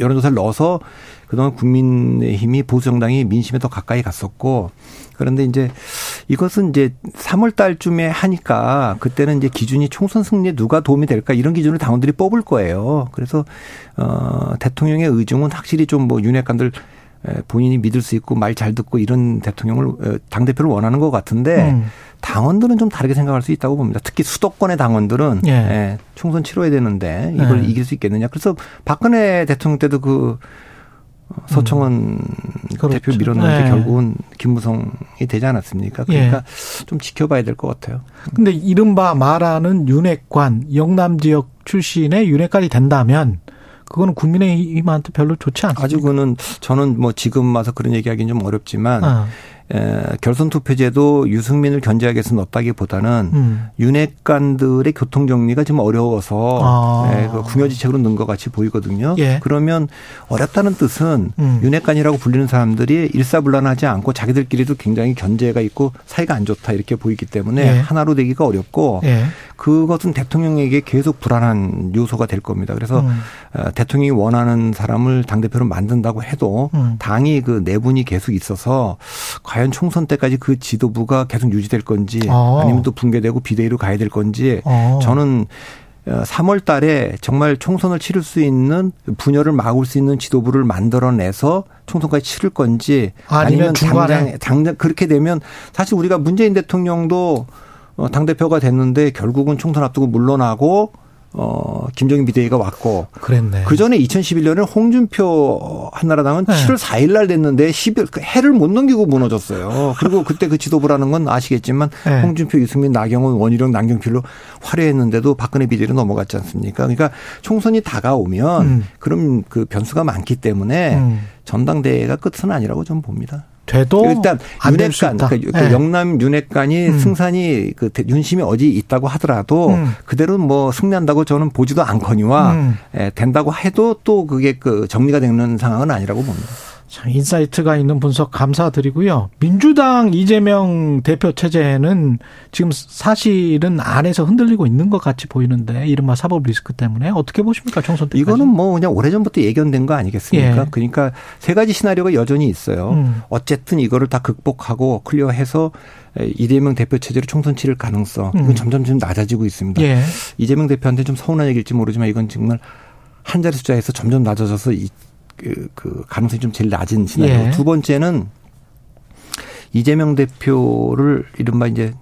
여론조사를 넣어서 그동안 국민의힘이 보수정당이 민심에 더 가까이 갔었고 그런데 이제 이것은 이제 3월 달쯤에 하니까 그때는 이제 기준이 총선 승리에 누가 도움이 될까 이런 기준을 당원들이 뽑을 거예요. 그래서 어 대통령의 의중은 확실히 좀 뭐 윤핵관들 본인이 믿을 수 있고 말 잘 듣고 이런 대통령을 어, 당 대표를 원하는 것 같은데 음. 당원들은 좀 다르게 생각할 수 있다고 봅니다. 특히 수도권의 당원들은 예. 예, 총선 치러야 되는데 이걸 예. 이길 수 있겠느냐. 그래서 박근혜 대통령 때도 그 서청원 음. 그렇죠. 대표 밀었는데 네. 결국은 김무성이 되지 않았습니까? 그러니까 예. 좀 지켜봐야 될 것 같아요. 근데 이른바 말하는 윤핵관 영남 지역 출신의 윤핵관이 된다면 그거는 국민의힘한테 별로 좋지 않습니다. 아직은 저는 뭐 지금 와서 그런 얘기하기는 좀 어렵지만 아. 에, 결선 투표제도 유승민을 견제하기 위해서 넣었다기보다는 음. 윤핵관들의 교통 정리가 좀 어려워서 아. 에, 그 궁여지책으로 넣은 것 같이 보이거든요. 예. 그러면 어렵다는 뜻은 음. 윤핵관이라고 불리는 사람들이 일사불란하지 않고 자기들끼리도 굉장히 견제가 있고 사이가 안 좋다 이렇게 보이기 때문에 예. 하나로 되기가 어렵고 예. 그것은 대통령에게 계속 불안한 요소가 될 겁니다. 그래서 음. 어, 대통령이 원하는 사람을 당 대표로 만든다고 해도 음. 당이 그 내분이 계속 있어서 과연 총선 때까지 그 지도부가 계속 유지될 건지 어. 아니면 또 붕괴되고 비대위로 가야 될 건지 어. 저는 3월 어, 달에 정말 총선을 치를 수 있는 분열을 막을 수 있는 지도부를 만들어내서 총선까지 치를 건지 아니면, 아니면 당장 당장 그렇게 되면 사실 우리가 문재인 대통령도 어, 당대표가 됐는데 결국은 총선 앞두고 물러나고 어, 김정인 비대위가 왔고. 그랬네. 그 전에 2011년에 홍준표 한나라당은 네. 7월 4일 날 됐는데 10일, 그 해를 못 넘기고 무너졌어요. 그리고 그때 그 지도부라는 건 아시겠지만 네. 홍준표, 유승민, 나경원, 원희룡, 남경필로 화려했는데도 박근혜 비대위로 넘어갔지 않습니까? 그러니까 총선이 다가오면 음. 그럼 그 변수가 많기 때문에 음. 전당대회가 끝은 아니라고 저는 봅니다. 돼도 일단 윤핵관 그, 그 네. 영남 윤핵관이 음. 승산이 그 윤심이 어디 있다고 하더라도 음. 그대로 뭐 승리한다고 저는 보지도 않거니와 음. 예, 된다고 해도 또 그게 그 정리가 되는 상황은 아니라고 봅니다. 자, insight가 있는 분석 감사드리고요. 민주당 이재명 대표 체제는 지금 사실은 안에서 흔들리고 있는 것 같이 보이는데 이른바 사법 리스크 때문에 어떻게 보십니까 총선 때? 이거는 뭐 그냥 오래전부터 예견된 거 아니겠습니까? 예. 그러니까 세 가지 시나리오가 여전히 있어요. 음. 어쨌든 이거를 다 극복하고 클리어해서 이재명 대표 체제로 총선 치를 가능성 이건 음. 점점 좀 낮아지고 있습니다. 예. 이재명 대표한테 좀 서운한 얘기일지 모르지만 이건 정말 한 자리 숫자에서 점점 낮아져서 그, 그 가능성이 좀 제일 낮은 시나리오. 예. 두 번째는 이재명 대표를 이른바 이제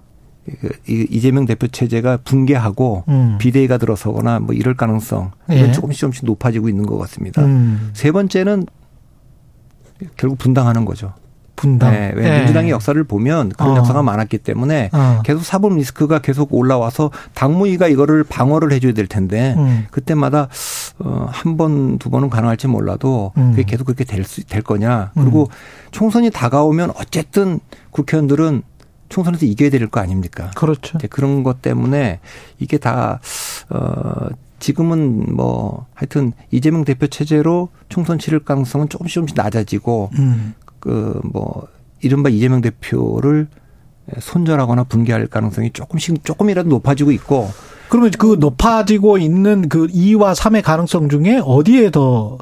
그 이재명 대표 체제가 붕괴하고 음. 비대위가 들어서거나 뭐 이럴 가능성 이건 예. 조금씩 조금씩 높아지고 있는 것 같습니다. 음. 세 번째는 결국 분당하는 거죠. 분당. 네, 왜 네. 민주당의 역사를 보면 그런 어. 역사가 많았기 때문에 어. 계속 사법 리스크가 계속 올라와서 당무위가 이거를 방어를 해줘야 될 텐데 음. 그때마다 어, 한 번, 두 번은 가능할지 몰라도 음. 그게 계속 그렇게 될, 수, 될 거냐. 그리고 음. 총선이 다가오면 어쨌든 국회의원들은 총선에서 이겨야 될 거 아닙니까? 그렇죠. 그런 것 때문에 이게 다, 어, 지금은 뭐 하여튼 이재명 대표 체제로 총선 치를 가능성은 조금씩 조금씩 낮아지고 음. 그뭐 이른바 이재명 대표를 손절하거나 붕괴할 가능성이 조금씩 조금이라도 높아지고 있고 그러면 그 높아지고 있는 그 2와 3의 가능성 중에 어디에 더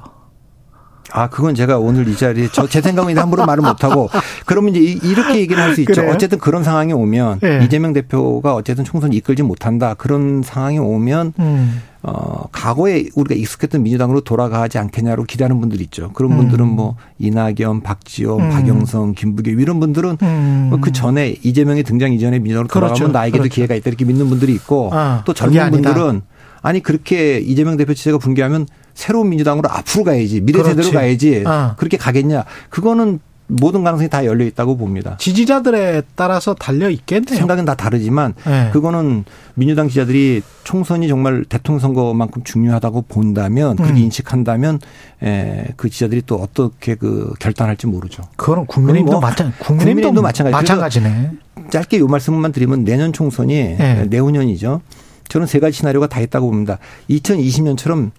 아, 그건 제가 오늘 이 자리에 저 제 생각은 함부로 말을 못하고 그러면 이제 이렇게 얘기를 할 수 있죠. 그래요? 어쨌든 그런 상황이 오면 네. 이재명 대표가 어쨌든 총선 이끌지 못한다. 그런 상황이 오면 음. 어, 과거에 우리가 익숙했던 민주당으로 돌아가지 않겠냐고 기대하는 분들이 있죠. 그런 음. 분들은 뭐 이낙연, 박지원, 음. 박영선, 김부겸 이런 분들은 음. 뭐 그 전에 이재명이 등장 이전에 민주당으로 돌아가면 그렇죠. 나에게도 그렇죠. 기회가 있다 이렇게 믿는 분들이 있고 아, 또 젊은 분들은 아니 그렇게 이재명 대표 체제가 붕괴하면 새로운 민주당으로 앞으로 가야지 미래 세대로 가야지 아. 그렇게 가겠냐 그거는 모든 가능성이 다 열려 있다고 봅니다. 지지자들에 따라서 달려 있겠네요. 생각은 다 다르지만 네. 그거는 민주당 지지자들이 총선이 정말 대통령 선거만큼 중요하다고 본다면 그렇게 음. 인식한다면 에, 그 지지자들이 또 어떻게 그 결단할지 모르죠. 그거는 국민의힘도 뭐 마찬 국민의힘도 마찬가지. 마찬가지네. 짧게 요 말씀만 드리면 내년 총선이 네. 내후년이죠. 저는 세 가지 시나리오가 다 있다고 봅니다. 2020년처럼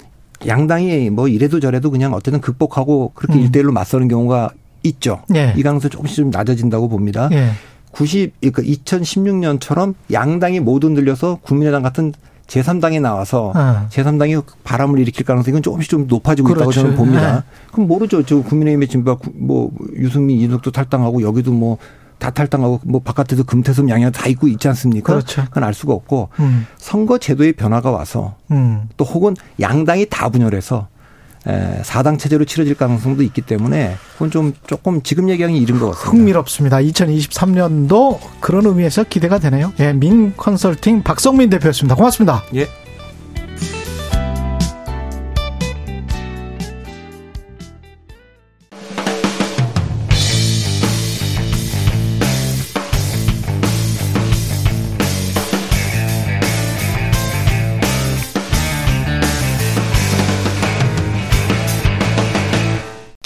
양당이 뭐 이래도 저래도 그냥 어쨌든 극복하고 그렇게 음. 1대1로 맞서는 경우가 있죠. 예. 이 가능성 조금씩 좀 낮아진다고 봅니다. 예. 90, 그러니까 2016년처럼 양당이 모두 흔들려서 국민의당 같은 제3당이 나와서 아. 제3당이 바람을 일으킬 가능성이 조금씩 좀 높아지고 그렇죠. 있다고 저는 봅니다. 네. 그럼 모르죠. 저 국민의힘의 진보 뭐 유승민 이준석도 탈당하고 여기도 뭐 다 탈당하고 뭐 바깥에도 금태섭 양양 다 있고 있지 않습니까? 그렇죠. 그건 알 수가 없고 음. 선거 제도의 변화가 와서 음. 또 혹은 양당이 다 분열해서 사당 체제로 치러질 가능성도 있기 때문에 그건 좀 조금 지금 얘기하기 이른 것 같습니다. 흥미롭습니다. 2023년도 그런 의미에서 기대가 되네요. 예, 민 컨설팅 박성민 대표였습니다. 고맙습니다. 예.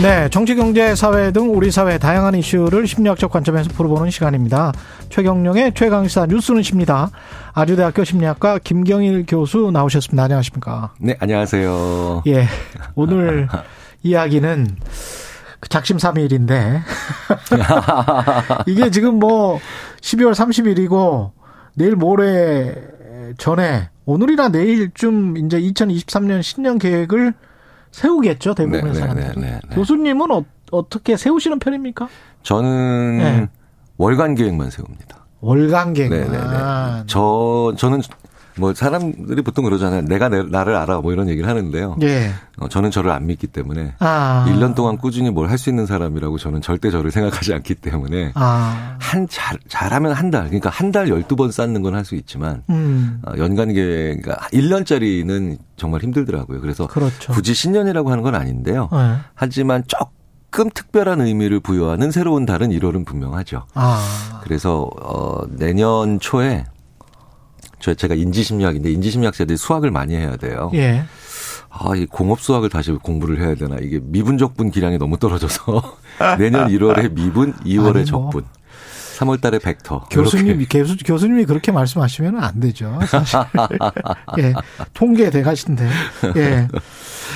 네, 정치, 경제, 사회 등 우리 사회 다양한 이슈를 심리학적 관점에서 풀어보는 시간입니다. 최경령의 최강시사 뉴스는 십니다. 아주대학교 심리학과 김경일 교수 나오셨습니다. 안녕하십니까? 네, 안녕하세요. 예, 오늘 이야기는 그 작심삼일인데 이게 지금 뭐 12월 30일이고 내일 모레 전에 오늘이나 내일쯤 이제 2023년 신년 계획을 세우겠죠 대부분의 네, 사람들. 네, 네, 네, 교수님은 어, 떻게 세우시는 편입니까? 저는 네. 월간 계획만 세웁니다. 월간 계획만. 네네네. 저 저는 뭐 사람들이 보통 그러잖아요. 내가 내, 나를 알아 뭐 이런 얘기를 하는데요. 예. 어, 저는 저를 안 믿기 때문에 아. 1년 동안 꾸준히 뭘 할 수 있는 사람이라고 저는 절대 저를 생각하지 않기 때문에 아. 한 잘, 잘하면 한 달, 그러니까 한 달 12번 쌓는 건 할 수 있지만 음. 어, 연간 계획 그러니까 1년짜리는 정말 힘들더라고요. 그래서 그렇죠. 굳이 신년이라고 하는 건 아닌데요. 네. 하지만 조금 특별한 의미를 부여하는 새로운 달은 1월은 분명하죠. 아. 그래서 어 내년 초에 저 제가 인지심리학인데 인지심리학자들이 수학을 많이 해야 돼요. 예. 아, 이 공업 수학을 다시 공부를 해야 되나. 이게 미분적분 기량이 너무 떨어져서 내년 1월에 미분, 2월에 아니, 뭐. 적분. 3월 달에 벡터. 교수님, 교수, 교수님이 그렇게 말씀하시면 안 되죠. 사실. 예. 통계 대 가신데. 예.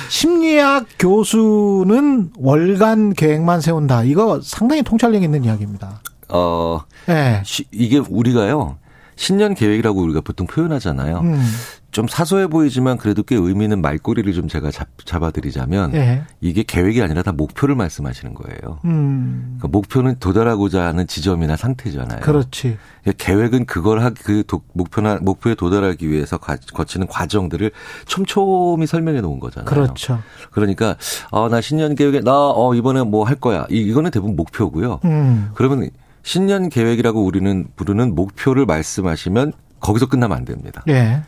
심리학 교수는 월간 계획만 세운다. 이거 상당히 통찰력 있는 이야기입니다. 어, 예. 이게 우리가요. 신년 계획이라고 우리가 보통 표현하잖아요. 음. 좀 사소해 보이지만 그래도 꽤 의미 있는 말꼬리를 좀 제가 잡, 잡아드리자면 네. 이게 계획이 아니라 다 목표를 말씀하시는 거예요. 음. 그러니까 목표는 도달하고자 하는 지점이나 상태잖아요. 그렇지. 그러니까 계획은 그걸 하그 목표나 목표에 도달하기 위해서 거치는 과정들을 촘촘히 설명해 놓은 거잖아요. 그렇죠. 그러니까 어나 신년 계획에 나 어 이번에 뭐 할 거야. 이, 이거는 대부분 목표고요. 음. 그러면 신년 계획이라고 우리는 부르는 목표를 말씀하시면 거기서 끝나면 안 됩니다. 예.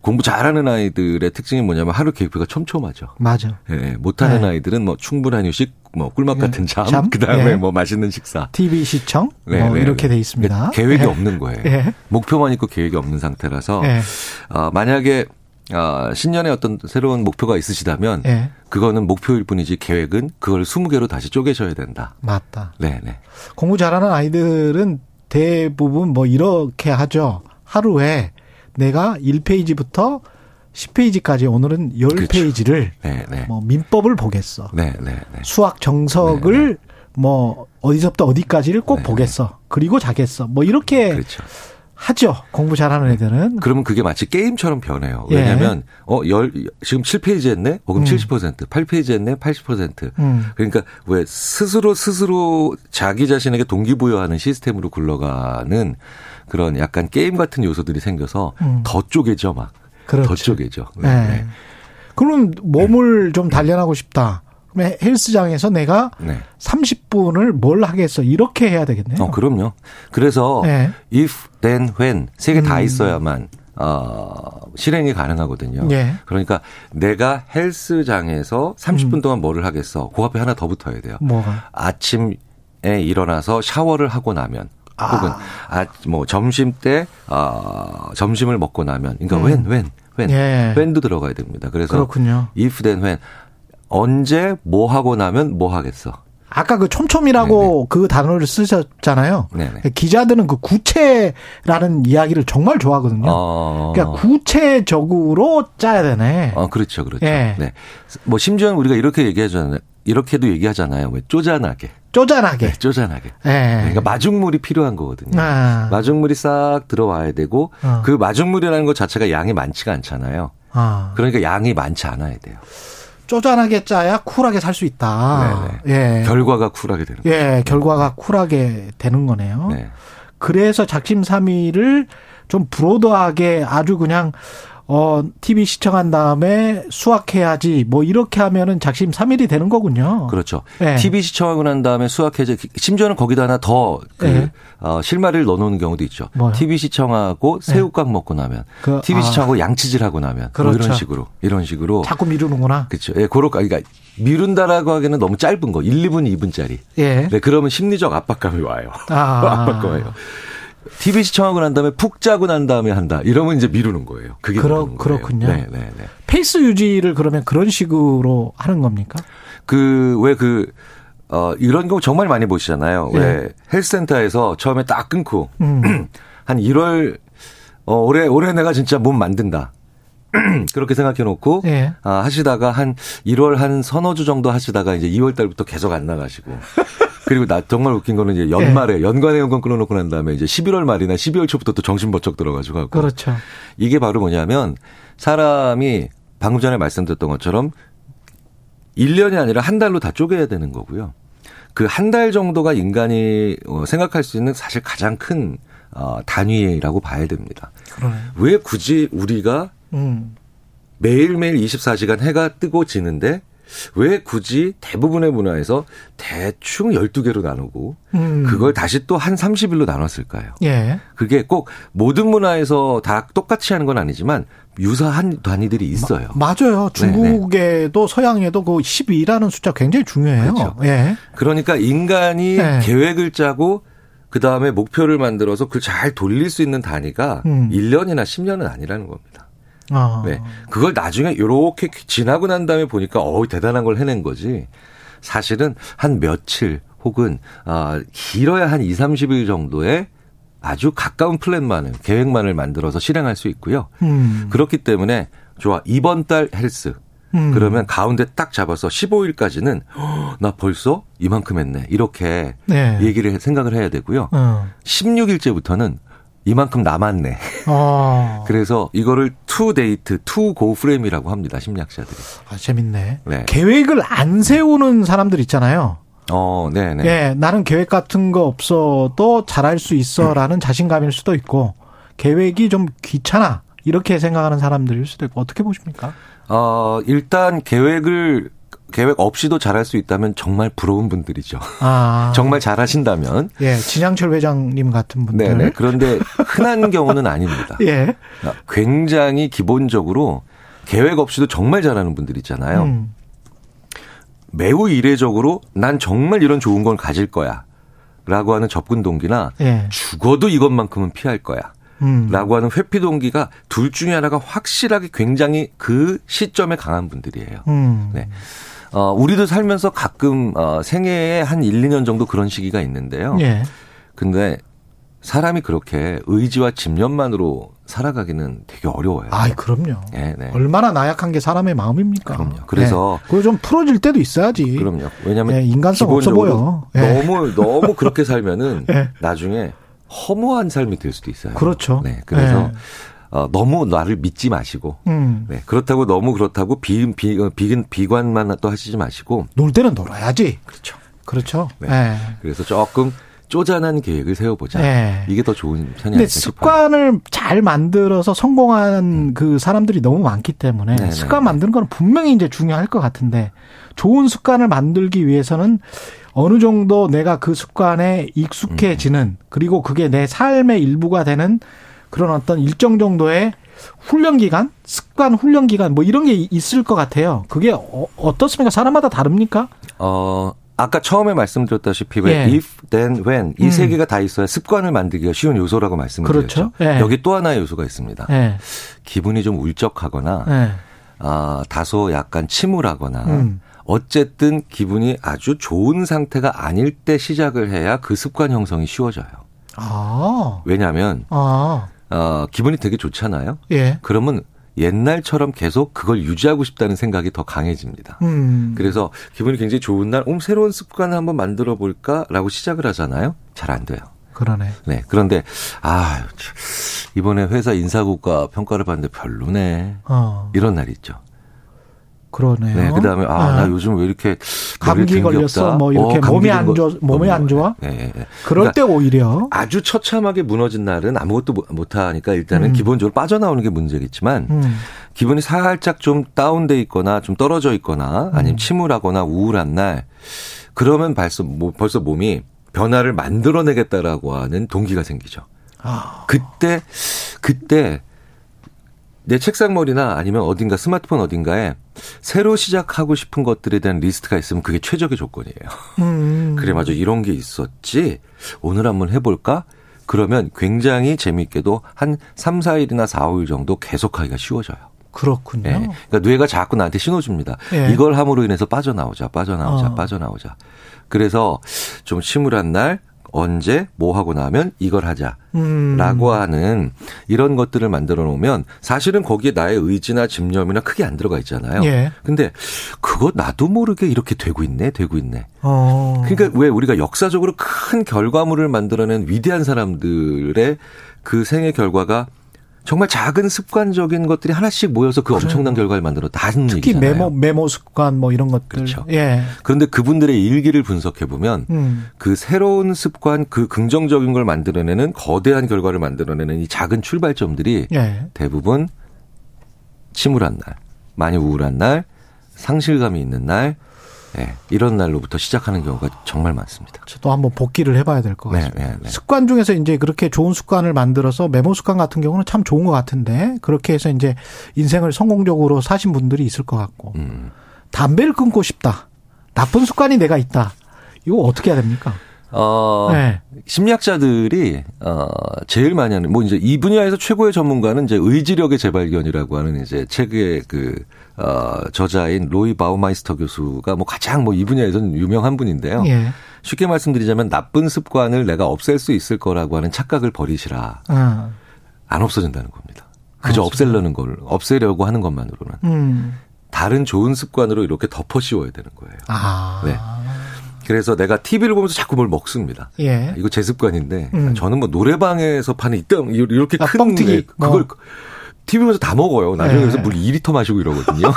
공부 잘하는 아이들의 특징이 뭐냐면 하루 계획표가 촘촘하죠. 맞아. 예, 못하는 네. 아이들은 뭐 충분한 휴식, 뭐 꿀맛 같은 잠, 잠? 그다음에 네. 뭐 맛있는 식사, TV 시청, 네, 뭐 네, 이렇게 돼 있습니다. 계획이 예. 없는 거예요. 예. 목표만 있고 계획이 없는 상태라서 예. 어, 만약에 어, 신년에 어떤 새로운 목표가 있으시다면 예. 그거는 목표일 뿐이지 계획은 그걸 20개로 다시 쪼개셔야 된다. 맞다. 네, 네. 공부 잘하는 아이들은 대부분 뭐 이렇게 하죠. 하루에 내가 1페이지부터 10페이지까지 오늘은 10페이지를 그렇죠. 네, 네. 뭐 민법을 보겠어. 네, 네, 네. 수학 정석을 네, 네. 뭐 어디서부터 어디까지를 꼭 네, 보겠어. 그리고 자겠어. 뭐 이렇게 그렇죠. 하죠. 공부 잘하는 애들은. 그러면 그게 마치 게임처럼 변해요. 예. 왜냐하면 예. 어, 열, 지금 7페이지 했네? 어, 그럼 음. 70%, 8페이지 했네? 80%. 음. 그러니까 왜 스스로 스스로 자기 자신에게 동기부여하는 시스템으로 굴러가는 그런 약간 게임 같은 요소들이 생겨서 음. 더 쪼개져 막. 그렇죠. 더 쪼개져. 네. 네. 그럼 몸을 좀 단련하고 싶다. 그러면 헬스장에서 내가 네. 30분을 뭘 하겠어 이렇게 해야 되겠네요. 어, 그럼요. 그래서 네. if, then, when 세 개다 음. 있어야만 어, 실행이 가능하거든요. 네. 그러니까 내가 헬스장에서 30분 음. 동안 뭐를 하겠어. 그 앞에 하나 더 붙어야 돼요. 뭐가? 아침에 일어나서 샤워를 하고 나면 아. 혹은 아, 뭐 점심 때 어, 점심을 먹고 나면 그러니까 음. when when when 예. when도 들어가야 됩니다. 그래서 그렇군요. if then when 언제 뭐 하고 나면 뭐 하겠어. 아까 그 촘촘이라고 네네. 그 단어를 쓰셨잖아요. 네네. 기자들은 그 구체라는 이야기를 정말 좋아하거든요. 어... 그러니까 구체적으로 짜야 되네. 어, 그렇죠, 그렇죠. 예. 네. 뭐 심지어 우리가 이렇게 얘기하잖아요. 이렇게도 얘기하잖아요. 왜 쪼잔하게. 쪼잔하게. 네, 쪼잔하게. 예. 그러니까 마중물이 필요한 거거든요. 아. 마중물이 싹 들어와야 되고 어. 그 마중물이라는 것 자체가 양이 많지가 않잖아요. 아. 그러니까 양이 많지 않아야 돼요. 쪼잔하게 짜야 쿨하게 살 수 있다. 네네. 예. 결과가 쿨하게 되는 거예요. 예, 결과가 쿨하게 되는 거네요. 네. 그래서 작심삼일을 좀 브로드하게 아주 그냥 어, TV 시청한 다음에 수학해야지 뭐 이렇게 하면은 작심 삼일이 되는 거군요. 그렇죠. 네. TV 시청하고 난 다음에 수학해야지 심지어는 거기다 하나 더그 네. 어, 실마리를 넣어 놓는 경우도 있죠. 뭐요? TV 시청하고 네. 새우깡 네. 먹고 나면 그, TV 아. 시청하고 양치질 하고 나면 그렇죠. 뭐 이런 그렇죠. 식으로 이런 식으로 자꾸 미루는구나. 그렇죠. 예, 그렇 그러니까 미룬다라고 하기에는 너무 짧은 거 1, 2분, 2분짜리. 예. 네, 그러면 심리적 압박감이 와요. 아. 압박감이 와요. TV 시청하고 난 다음에 푹 자고 난 다음에 한다. 이러면 이제 미루는 거예요. 그게 그러, 그렇군요. 네, 네, 네. 페이스 유지를 그러면 그런 식으로 하는 겁니까? 그, 왜 그, 어, 이런 경우 정말 많이 보시잖아요. 예. 왜 헬스센터에서 처음에 딱 끊고, 음. 한 1월, 어, 올해, 올해 내가 진짜 몸 만든다. 그렇게 생각해 놓고 예. 아, 하시다가 한 1월 한 서너 주 정도 하시다가 이제 2월 달부터 계속 안 나가시고 그리고 나 정말 웃긴 거는 이제 연말에 예. 연간의 연금 끊어놓고 난 다음에 이제 11월 말이나 12월 초부터 또 정신 번쩍 들어가지고 그렇죠. 이게 바로 뭐냐면 사람이 방금 전에 말씀드렸던 것처럼 1년이 아니라 한 달로 다 쪼개야 되는 거고요. 그 한 달 정도가 인간이 어, 생각할 수 있는 사실 가장 큰 어, 단위라고 봐야 됩니다. 그러네. 왜 굳이 우리가 음. 매일매일 24시간 해가 뜨고 지는데 왜 굳이 대부분의 문화에서 대충 12개로 나누고 음. 그걸 다시 또 한 30일로 나눴을까요? 예. 그게 꼭 모든 문화에서 다 똑같이 하는 건 아니지만 유사한 단위들이 있어요. 마, 맞아요. 중국에도 네네. 서양에도 그 12라는 숫자 굉장히 중요해요. 그렇죠. 예. 그러니까 인간이 예. 계획을 짜고 그 다음에 목표를 만들어서 그걸 잘 돌릴 수 있는 단위가 음. 1년이나 10년은 아니라는 겁니다. 아. 네. 그걸 나중에 이렇게 지나고 난 다음에 보니까 어우 대단한 걸 해낸 거지. 사실은 한 며칠 혹은 아 길어야 한 2, 30일 정도의 아주 가까운 플랜만을 계획만을 만들어서 실행할 수 있고요. 음. 그렇기 때문에 좋아 이번 달 헬스 음. 그러면 가운데 딱 잡아서 15일까지는 나 벌써 이만큼 했네 이렇게 네. 얘기를 생각을 해야 되고요. 어. 16일째부터는 이만큼 남았네. 아. 그래서 이거를 to date, to go 프레임이라고 합니다. 심리학자들이. 아, 재밌네. 네. 계획을 안 세우는 사람들 있잖아요. 어, 네, 네. 예, 나는 계획 같은 거 없어도 잘할 수 있어라는 음. 자신감일 수도 있고 계획이 좀 귀찮아 이렇게 생각하는 사람들일 수도 있고 어떻게 보십니까? 어, 일단 계획을 계획 없이도 잘할 수 있다면 정말 부러운 분들이죠. 아. 정말 잘하신다면. 예, 진양철 회장님 같은 분들. 네네. 그런데 흔한 경우는 아닙니다. 예. 굉장히 기본적으로 계획 없이도 정말 잘하는 분들 있잖아요. 음. 매우 이례적으로 난 정말 이런 좋은 걸 가질 거야. 라고 하는 접근 동기나 예. 죽어도 이것만큼은 피할 거야. 음. 라고 하는 회피 동기가 둘 중에 하나가 확실하게 굉장히 그 시점에 강한 분들이에요. 음. 네. 어, 우리도 살면서 가끔 어, 생애에 한 1, 2년 정도 그런 시기가 있는데요. 예. 근데 사람이 그렇게 의지와 집념만으로 살아가기는 되게 어려워요. 아, 그럼요. 네, 네. 얼마나 나약한 게 사람의 마음입니까? 그럼요. 그래서 네. 그거 좀 풀어질 때도 있어야지. 그럼요. 왜냐하면 네, 인간성 없어 보여. 네. 너무 너무 그렇게 살면은 네. 나중에 허무한 삶이 될 수도 있어요. 그렇죠. 네. 그래서 어, 너무 나를 믿지 마시고 음. 네, 그렇다고 너무 그렇다고 비, 비, 어, 비, 비관만 또 하시지 마시고 놀 때는 놀아야지. 그렇죠. 그렇죠. 네. 네. 그래서 조금 쪼잔한 계획을 세워보자. 네. 이게 더 좋은 편이 아닐까 습관을 싶어요. 잘 만들어서 성공한 음. 그 사람들이 너무 많기 때문에 네네. 네, 습관 네. 만드는 건 분명히 이제 중요할 것 같은데 좋은 습관을 만들기 위해서는 어느 정도 내가 그 습관에 익숙해지는 음. 그리고 그게 내 삶의 일부가 되는 그런 어떤 일정 정도의 훈련 기간, 습관 훈련 기간 뭐 이런 게 있을 것 같아요. 그게 어, 어떻습니까? 사람마다 다릅니까? 어. 아까 처음에 말씀드렸다시피 왜 예. if, then, when 이세 음. 개가 다 있어야 습관을 만들기가 쉬운 요소라고 말씀드렸죠. 그렇죠. 예. 여기 또 하나의 요소가 있습니다. 예. 기분이 좀 울적하거나 예. 아, 다소 약간 침울하거나 음. 어쨌든 기분이 아주 좋은 상태가 아닐 때 시작을 해야 그 습관 형성이 쉬워져요. 아. 왜냐하면 아. 어, 기분이 되게 좋잖아요. 예. 그러면 옛날처럼 계속 그걸 유지하고 싶다는 생각이 더 강해집니다. 음. 그래서 기분이 굉장히 좋은 날, 음, 새로운 습관을 한번 만들어 볼까라고 시작을 하잖아요. 잘 안 돼요. 그러네. 네. 그런데, 아, 이번에 회사 인사국가 평가를 봤는데 별로네. 어. 이런 날이 있죠. 그러네요. 네, 그다음에 아, 나 네. 요즘 왜 이렇게 감기 걸렸어? 뭐 이렇게 어, 몸이 안 좋아, 몸이 안 좋아? 네. 그럴 그러니까 때 오히려 아주 처참하게 무너진 날은 아무것도 못 하니까 일단은 음. 기본적으로 빠져나오는 게 문제겠지만 음. 기분이 살짝 좀 다운돼 있거나 좀 떨어져 있거나 아니면 음. 침울하거나 우울한 날 그러면 벌써 뭐, 벌써 몸이 변화를 만들어내겠다라고 하는 동기가 생기죠. 아. 그때 그때 내 책상머리나 아니면 어딘가 스마트폰 어딘가에 새로 시작하고 싶은 것들에 대한 리스트가 있으면 그게 최적의 조건이에요. 음. 그래 맞아 이런 게 있었지. 오늘 한번 해볼까? 그러면 굉장히 재미있게도 한 3, 4일이나 4, 5일 정도 계속하기가 쉬워져요. 그렇군요. 네. 그러니까 뇌가 자꾸 나한테 신호 줍니다. 네. 이걸 함으로 인해서 빠져나오자, 빠져나오자, 어. 빠져나오자. 그래서 좀 침울한 날, 언제 뭐 하고 나면 이걸 하자라고 음. 하는 이런 것들을 만들어 놓으면 사실은 거기에 나의 의지나 집념이나 크게 안 들어가 있잖아요. 예. 근데 그거 나도 모르게 이렇게 되고 있네, 되고 있네. 어. 그러니까 왜 우리가 역사적으로 큰 결과물을 만들어낸 위대한 사람들의 그 생애 결과가 정말 작은 습관적인 것들이 하나씩 모여서 그 그래. 엄청난 결과를 만들었다는 특히 얘기잖아요. 메모 메모 습관 뭐 이런 것들. 그렇죠. 예. 그런데 그분들의 일기를 분석해 보면 음. 그 새로운 습관, 그 긍정적인 걸 만들어내는 거대한 결과를 만들어내는 이 작은 출발점들이 예. 대부분 침울한 날, 많이 우울한 날, 상실감이 있는 날, 네, 이런 날로부터 시작하는 경우가 정말 많습니다. 저도 한번 복기를 해봐야 될 것 같습니다. 네, 네, 네. 습관 중에서 이제 그렇게 좋은 습관을 만들어서 메모 습관 같은 경우는 참 좋은 것 같은데 그렇게 해서 이제 인생을 성공적으로 사신 분들이 있을 것 같고 음. 담배를 끊고 싶다. 나쁜 습관이 내가 있다. 이거 어떻게 해야 됩니까? 어, 네. 심리학자들이, 어, 제일 많이 하는, 뭐 이제 이 분야에서 최고의 전문가는 이제 의지력의 재발견이라고 하는 이제 책의 그, 어, 저자인 로이 바우마이스터 교수가 뭐 가장 뭐 이 분야에서는 유명한 분인데요. 예. 쉽게 말씀드리자면 나쁜 습관을 내가 없앨 수 있을 거라고 하는 착각을 버리시라. 아. 안 없어진다는 겁니다. 그저 아, 없애려는 걸, 없애려고 하는 것만으로는. 음. 다른 좋은 습관으로 이렇게 덮어 씌워야 되는 거예요. 아. 네. 그래서 내가 TV를 보면서 자꾸 뭘 먹습니다. 예. 이거 제 습관인데 음. 저는 뭐 노래방에서 파는 이땅 이렇게 아, 큰 뻥튀기. 네, 그걸 뭐. TV 보면서 다 먹어요. 나중에 네. 그래서 물 2리터 마시고 이러거든요.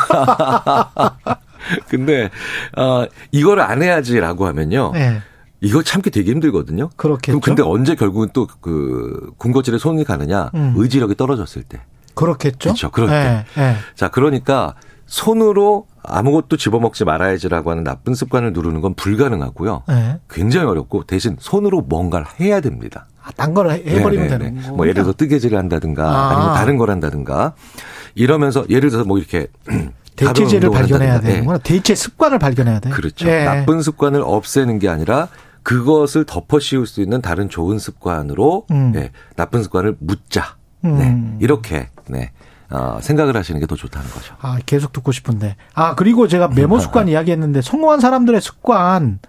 근데 어 이거를 안 해야지라고 하면요. 네. 이거 참기 되게 힘들거든요. 그렇겠죠. 그럼 근데 언제 결국은 또 그 군것질에 손이 가느냐? 음. 의지력이 떨어졌을 때. 그렇겠죠. 그렇죠. 그럴 때. 네. 자, 그러니까 손으로 아무것도 집어먹지 말아야지라고 하는 나쁜 습관을 누르는 건 불가능하고요. 네. 굉장히 어렵고 대신 손으로 뭔가를 해야 됩니다. 아, 딴걸 해버리면 네네네. 되는 거뭐 예를 들어서 뜨개질을 한다든가 아. 니면 다른 걸 한다든가 이러면서 예를 들어서 뭐 이렇게 대체제를 발견해야 되는구나. 네. 대체 습관을 발견해야 돼. 그렇죠. 네. 나쁜 습관을 없애는 게 아니라 그것을 덮어 씌울 수 있는 다른 좋은 습관으로 음. 네. 나쁜 습관을 묻자. 음. 네. 이렇게 네. 어, 생각을 하시는 게 더 좋다는 거죠. 아, 계속 듣고 싶은데. 아, 그리고 제가 메모 습관 이야기했는데 성공한 사람들의 습관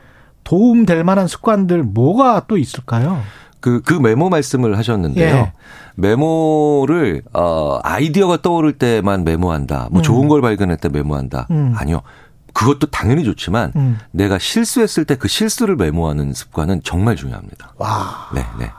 도움 될 만한 습관들 뭐가 또 있을까요? 그, 그 메모 말씀을 하셨는데요. 예. 메모를, 어, 아이디어가 떠오를 때만 메모한다. 뭐 음. 좋은 걸 발견할 때 메모한다. 음. 아니요. 그것도 당연히 좋지만 음. 내가 실수했을 때 그 실수를 메모하는 습관은 정말 중요합니다. 와. 네, 네.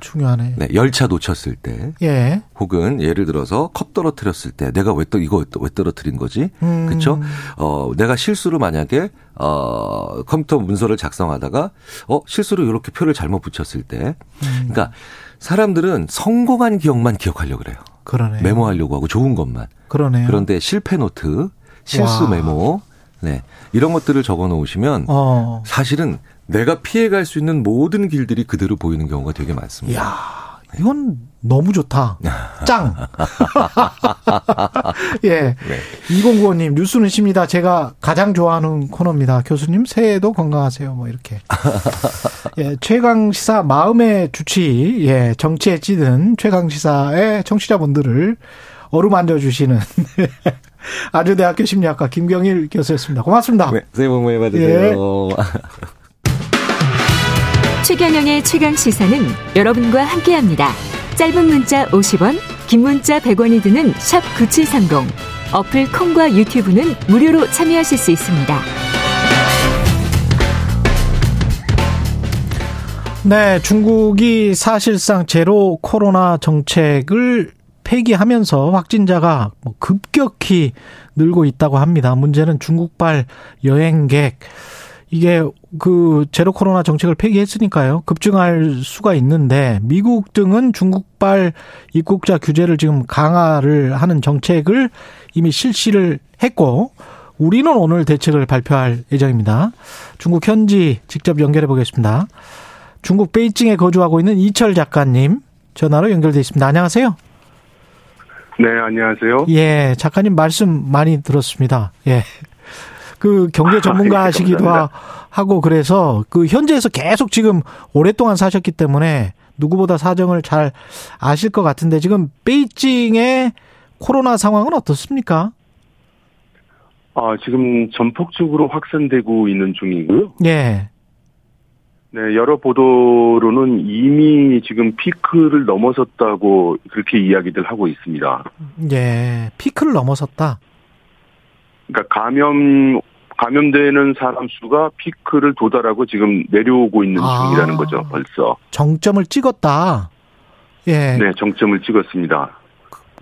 중요하네. 네, 열차 놓쳤을 때, 예. 혹은 예를 들어서 컵 떨어뜨렸을 때, 내가 왜 또 이거 왜 떨어뜨린 거지? 음. 그렇죠? 어, 내가 실수로 만약에 어 컴퓨터 문서를 작성하다가 어 실수로 이렇게 표를 잘못 붙였을 때, 음. 그러니까 사람들은 성공한 기억만 기억하려고 그래요. 그러네. 메모하려고 하고 좋은 것만. 그러네요. 그런데 실패 노트, 실수 와. 메모, 네 이런 것들을 적어 놓으시면 어. 사실은 내가 피해갈 수 있는 모든 길들이 그대로 보이는 경우가 되게 많습니다. 이야, 이건 너무 좋다. 짱. 예. 네. 2095님, 뉴스는 십니다. 제가 가장 좋아하는 코너입니다. 교수님, 새해에도 건강하세요. 뭐, 이렇게. 예, 최강시사 마음의 주치, 예, 정치에 찌든 최강시사의 청취자분들을 어루만져 주시는 아주대학교 심리학과 김경일 교수였습니다. 고맙습니다. 네, 새해 복 많이 받으세요. 예. 최경영의 최강 시사는 여러분과 함께합니다. 짧은 문자 50원, 긴 문자 100원이 드는 샵 9730. 어플 콩과 유튜브는 무료로 참여하실 수 있습니다. 네, 중국이 사실상 제로 코로나 정책을 폐기하면서 확진자가 뭐 급격히 늘고 있다고 합니다. 문제는 중국발 여행객 이게 그 제로 코로나 정책을 폐기했으니까요. 급증할 수가 있는데 미국 등은 중국발 입국자 규제를 지금 강화를 하는 정책을 이미 실시를 했고 우리는 오늘 대책을 발표할 예정입니다. 중국 현지 직접 연결해 보겠습니다. 중국 베이징에 거주하고 있는 이철 작가님 전화로 연결돼 있습니다. 안녕하세요. 네, 안녕하세요. 예, 작가님 말씀 많이 들었습니다. 예. 그 경제 전문가시기도 아, 하고 그래서 그 현지에서 계속 지금 오랫동안 사셨기 때문에 누구보다 사정을 잘 아실 것 같은데 지금 베이징의 코로나 상황은 어떻습니까? 아, 지금 전폭적으로 확산되고 있는 중이고요. 예. 네, 여러 보도로는 이미 지금 피크를 넘어섰다고 그렇게 이야기들 하고 있습니다. 예, 피크를 넘어섰다. 그러니까 감염 감염되는 사람 수가 피크를 도달하고 지금 내려오고 있는 아, 중이라는 거죠, 벌써. 정점을 찍었다. 예. 네, 정점을 찍었습니다.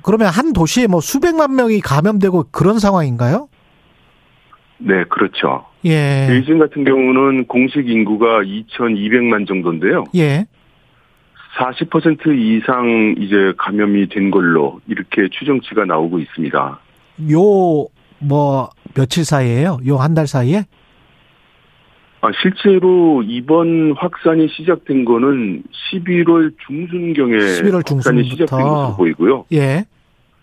그러면 한 도시에 뭐 수백만 명이 감염되고 그런 상황인가요? 네, 그렇죠. 예. 베이징 같은 경우는 공식 인구가 2,200만 정도인데요. 예. 40% 이상 이제 감염이 된 걸로 이렇게 추정치가 나오고 있습니다. 요, 뭐, 며칠 사이에요? 요 한 달 사이에? 아, 실제로 이번 확산이 시작된 거는 11월 중순경에 11월 확산이 시작된 것으로 보이고요. 예.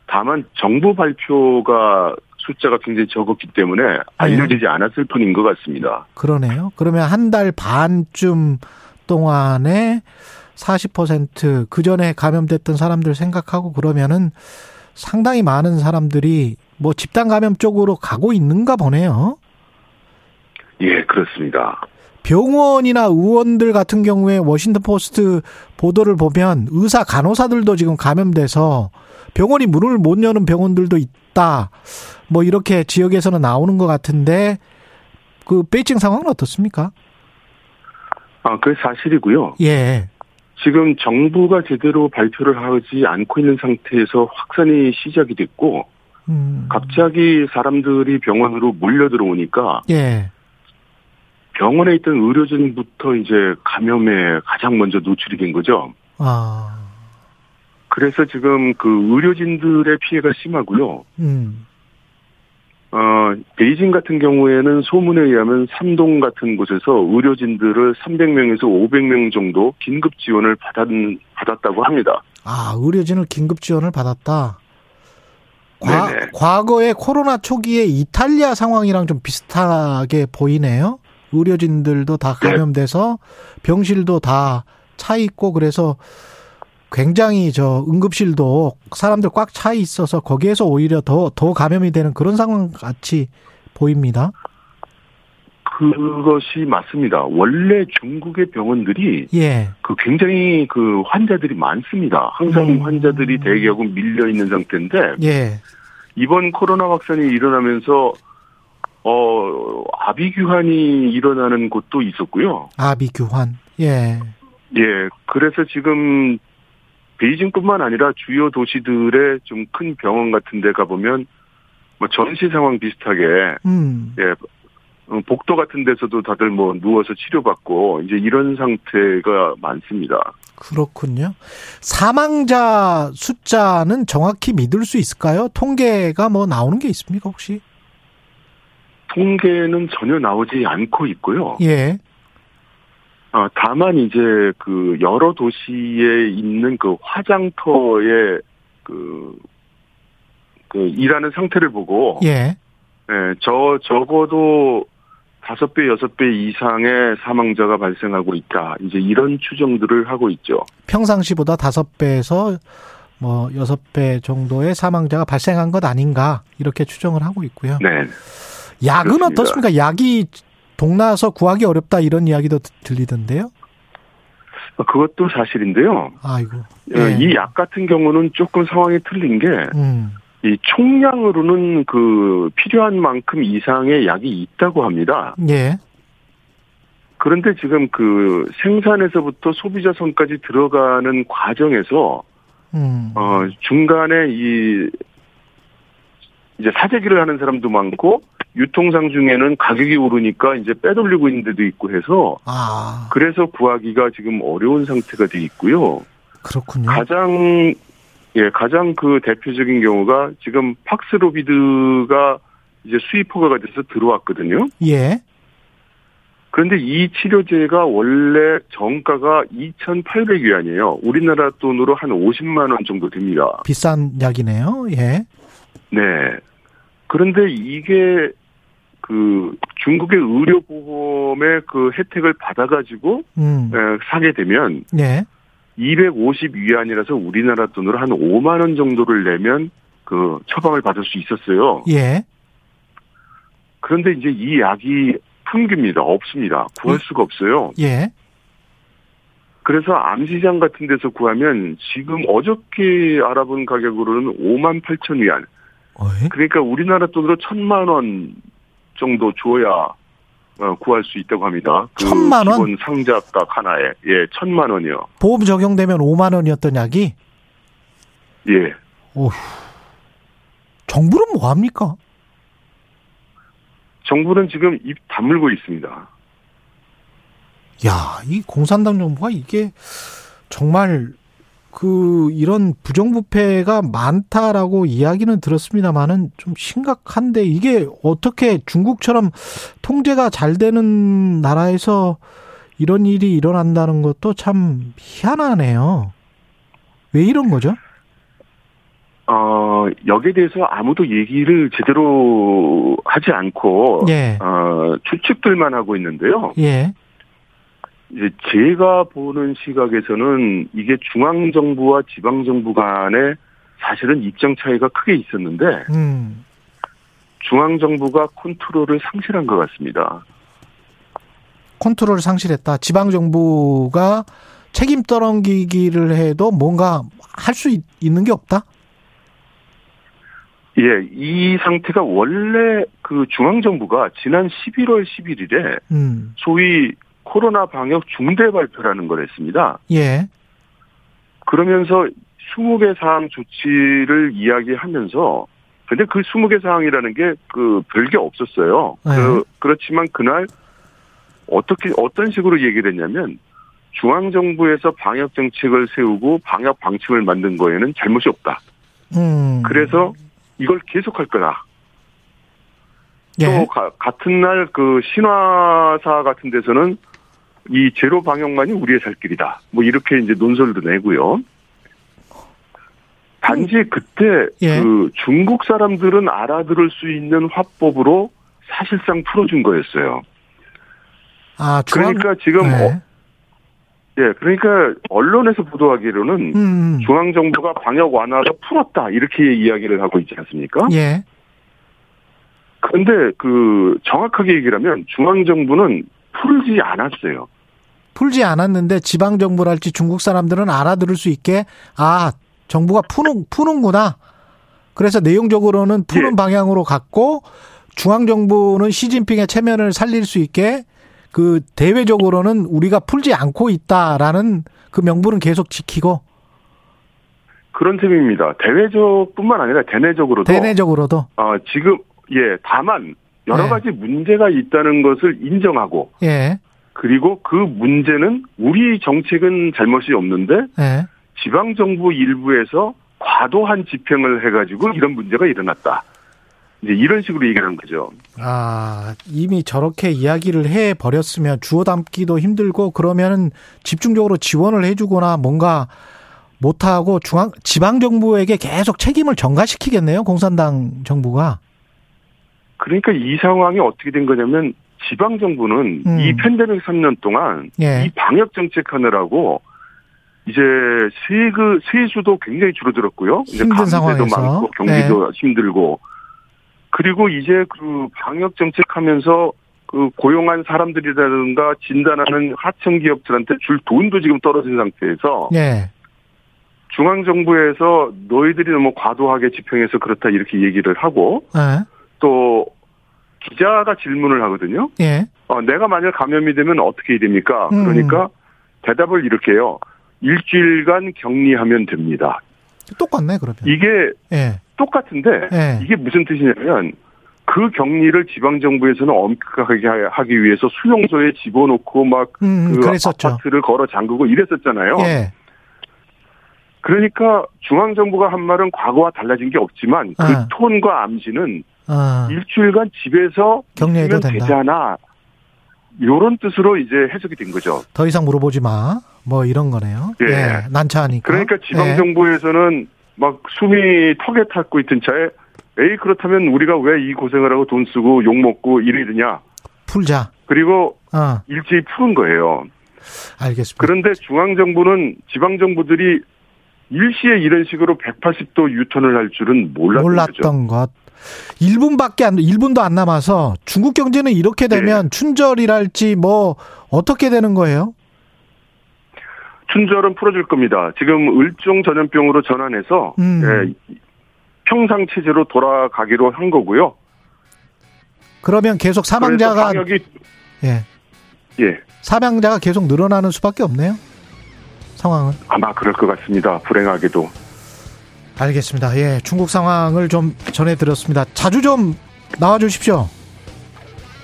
다만 정부 발표가 숫자가 굉장히 적었기 때문에 알려지지 않았을 뿐인 것 같습니다. 그러네요. 그러면 한 달 반쯤 동안에 40%그 전에 감염됐던 사람들 생각하고 그러면은 상당히 많은 사람들이 뭐 집단 감염 쪽으로 가고 있는가 보네요. 예, 그렇습니다. 병원이나 의원들 같은 경우에 워싱턴 포스트 보도를 보면 의사 간호사들도 지금 감염돼서 병원이 문을 못 여는 병원들도 있다. 뭐 이렇게 지역에서는 나오는 것 같은데 그 베이징 상황은 어떻습니까? 아, 그게 사실이고요. 예. 지금 정부가 제대로 발표를 하지 않고 있는 상태에서 확산이 시작이 됐고, 음. 갑자기 사람들이 병원으로 몰려 들어오니까, 예. 병원에 있던 의료진부터 이제 감염에 가장 먼저 노출이 된 거죠. 아. 그래서 지금 그 의료진들의 피해가 심하고요. 음. 어, 베이징 같은 경우에는 소문에 의하면 삼동 같은 곳에서 의료진들을 300명에서 500명 정도 긴급 지원을 받았, 받았다고 합니다. 아, 의료진을 긴급 지원을 받았다? 과, 과거에 코로나 초기에 이탈리아 상황이랑 좀 비슷하게 보이네요. 의료진들도 다 네. 감염돼서 병실도 다 차 있고 그래서 굉장히 저 응급실도 사람들 꽉 차 있어서 거기에서 오히려 더, 더 감염이 되는 그런 상황 같이 보입니다. 그것이 맞습니다. 원래 중국의 병원들이 예. 그 굉장히 그 환자들이 많습니다. 항상 음. 환자들이 대기하고 밀려 있는 상태인데 예. 이번 코로나 확산이 일어나면서 어 아비규환이 일어나는 곳도 있었고요. 아비규환. 예. 예. 그래서 지금 베이징뿐만 아니라 주요 도시들의 좀 큰 병원 같은 데 가보면 뭐 전시 상황 비슷하게 음. 예 어, 복도 같은 데서도 다들 뭐 누워서 치료받고 이제 이런 상태가 많습니다. 그렇군요. 사망자 숫자는 정확히 믿을 수 있을까요? 통계가 뭐 나오는 게 있습니까 혹시? 통계는 전혀 나오지 않고 있고요. 예. 어, 다만 이제 그 여러 도시에 있는 그 화장터의 그, 그 일하는 상태를 보고. 예. 예, 저, 적어도 다섯 배, 여섯 배 이상의 사망자가 발생하고 있다. 이제 이런 추정들을 하고 있죠. 평상시보다 다섯 배에서 뭐 여섯 배 정도의 사망자가 발생한 것 아닌가 이렇게 추정을 하고 있고요. 네. 약은 그렇습니다. 어떻습니까? 약이 동나서 구하기 어렵다 이런 이야기도 들리던데요. 그것도 사실인데요. 아이고. 예. 이약 같은 경우는 조금 상황이 틀린 게, 음. 이 총량으로는 그 필요한 만큼 이상의 약이 있다고 합니다. 예. 그런데 지금 그 생산에서부터 소비자 손까지 들어가는 과정에서, 음. 어, 중간에 이, 이제 사재기를 하는 사람도 많고, 유통상 중에는 가격이 오르니까 이제 빼돌리고 있는 데도 있고 해서 아. 그래서 구하기가 지금 어려운 상태가 돼 있고요. 그렇군요. 가장 예, 가장 그 대표적인 경우가 지금 팍스로비드가 이제 수입 허가가 돼서 들어왔거든요. 예. 그런데 이 치료제가 원래 정가가 2,800위안이에요. 우리나라 돈으로 한 50만 원 정도 됩니다. 비싼 약이네요. 예. 네. 그런데 이게 그 중국의 의료보험의 그 혜택을 받아가지고 음. 사게 되면 네. 250 위안이라서 우리나라 돈으로 한 5만 원 정도를 내면 그 처방을 받을 수 있었어요. 예. 그런데 이제 이 약이 품깁니다. 없습니다. 구할 예. 수가 없어요. 예. 그래서 암시장 같은 데서 구하면 지금 어저께 알아본 가격으로는 5만 8천 위안. 그러니까 우리나라 돈으로 천만 원 정도 줘야 어, 구할 수 있다고 합니다. 그 천만 원? 기본 상자값 하나에 예 천만 원이요. 보험 적용되면 5만 원이었던 약이 예. 오 정부는 뭐 합니까? 정부는 지금 입 다물고 있습니다. 야, 이 공산당 정부가 이게 정말 그 이런 부정부패가 많다라고 이야기는 들었습니다만은 좀 심각한데 이게 어떻게 중국처럼 통제가 잘 되는 나라에서 이런 일이 일어난다는 것도 참 희한하네요. 왜 이런 거죠? 어, 여기에 대해서 아무도 얘기를 제대로 하지 않고, 예. 어, 추측들만 하고 있는데요. 예. 이제 제가 보는 시각에서는 이게 중앙 정부와 지방 정부 간에 사실은 입장 차이가 크게 있었는데, 음. 중앙 정부가 컨트롤을 상실한 것 같습니다. 컨트롤을 상실했다. 지방 정부가 책임 떠넘기기를 해도 뭔가 할 수 있는 게 없다? 예, 이 상태가 원래 그 중앙 정부가 지난 11월 11일에 음. 소위 코로나 방역 중대 발표라는 걸 했습니다. 예. 그러면서 20개 사항 조치를 이야기하면서 근데 그 20개 사항이라는 게 그 별게 없었어요. 네. 그, 그렇지만 그날 어떻게 어떤 식으로 얘기를 했냐면 중앙 정부에서 방역 정책을 세우고 방역 방침을 만든 거에는 잘못이 없다. 음. 그래서 이걸 계속할 거다. 예. 또 가, 같은 날 그 신화사 같은 데서는 이 제로 방역만이 우리의 살 길이다. 뭐 이렇게 이제 논설도 내고요. 단지 음. 그때 예. 그 중국 사람들은 알아들을 수 있는 화법으로 사실상 풀어준 거였어요. 아, 중앙... 그러니까 지금 네. 어, 예, 그러니까 언론에서 보도하기로는 음. 음. 중앙 정부가 방역 완화를 풀었다 이렇게 이야기를 하고 있지 않습니까? 예. 근데 그 정확하게 얘기를 하면 중앙 정부는 풀지 않았어요. 풀지 않았는데 지방 정부랄지 중국 사람들은 알아들을 수 있게 아 정부가 푸는 푸는구나. 그래서 내용적으로는 푸는 예. 방향으로 갔고 중앙 정부는 시진핑의 체면을 살릴 수 있게 그 대외적으로는 우리가 풀지 않고 있다라는 그 명분은 계속 지키고 그런 셈입니다. 대외적뿐만 아니라 대내적으로도 대내적으로도 어, 지금 예 다만 여러 예. 가지 문제가 있다는 것을 인정하고 예. 그리고 그 문제는 우리 정책은 잘못이 없는데 예. 지방 정부 일부에서 과도한 집행을 해가지고 이런 문제가 일어났다. 이제 이런 식으로 얘기하는 거죠. 아, 이미 저렇게 이야기를 해 버렸으면 주워 담기도 힘들고 그러면은 집중적으로 지원을 해주거나 뭔가 못하고 중앙, 지방 정부에게 계속 책임을 전가시키겠네요. 공산당 정부가. 그러니까 이 상황이 어떻게 된 거냐면 지방 정부는 음. 이 팬데믹 3년 동안 예. 이 방역 정책 하느라고 이제 세그 세수도 굉장히 줄어들었고요. 이제 감세도 많고 경기도 네. 힘들고 그리고 이제 그 방역 정책하면서 그 고용한 사람들이라든가 진단하는 하청 기업들한테 줄 돈도 지금 떨어진 상태에서 네. 중앙 정부에서 너희들이 너무 과도하게 집행해서 그렇다 이렇게 얘기를 하고 네. 또 기자가 질문을 하거든요. 네. 어, 내가 만약 감염이 되면 어떻게 됩니까? 음. 그러니까 대답을 이렇게 해요. 일주일간 격리하면 됩니다. 똑같네 그러면. 이게 예. 똑같은데 네. 이게 무슨 뜻이냐면 그 격리를 지방 정부에서는 엄격하게 하기 위해서 수용소에 집어넣고 막그 음, 그 아파트를 걸어 잠그고 이랬었잖아요. 예. 그러니까 중앙 정부가 한 말은 과거와 달라진 게 없지만 그 아. 톤과 암시는 아. 일주일간 집에서 격리해도 된다. 되잖아. 요런 뜻으로 이제 해석이 된 거죠. 더 이상 물어보지 마. 뭐 이런 거네요. 예. 예 난처하니까. 그러니까 지방 예. 정부에서는 막 숨이 턱에 탔고 있던 차에 에이 그렇다면 우리가 왜 이 고생을 하고 돈 쓰고 욕 먹고 이래야 되냐 풀자 그리고 어. 일제히 푸는 거예요 알겠습니다. 그런데 중앙 정부는 지방 정부들이 일시에 이런 식으로 180도 유턴을 할 줄은 몰랐던, 몰랐던 것. 1분밖에 안 1분도 안 남아서 중국 경제는 이렇게 되면 네. 춘절이랄지 뭐 어떻게 되는 거예요? 춘절은 풀어줄 겁니다. 지금 을종 전염병으로 전환해서 음. 예, 평상 체제로 돌아가기로 한 거고요. 그러면 계속 사망자가 예. 예. 사망자가 계속 늘어나는 수밖에 없네요. 상황은 아마 그럴 것 같습니다. 불행하게도. 알겠습니다. 예, 중국 상황을 좀 전해드렸습니다. 자주 좀 나와주십시오.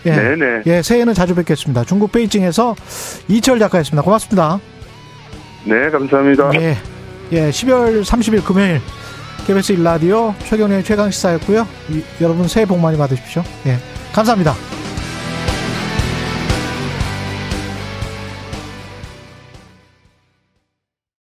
예, 네네. 예, 새해는 자주 뵙겠습니다. 중국 베이징에서 이철 작가였습니다. 고맙습니다. 네, 감사합니다. 예, 예, 12월 30일 금요일 KBS 일라디오 최경련의 최강시사였고요. 여러분 새해 복 많이 받으십시오. 예, 감사합니다.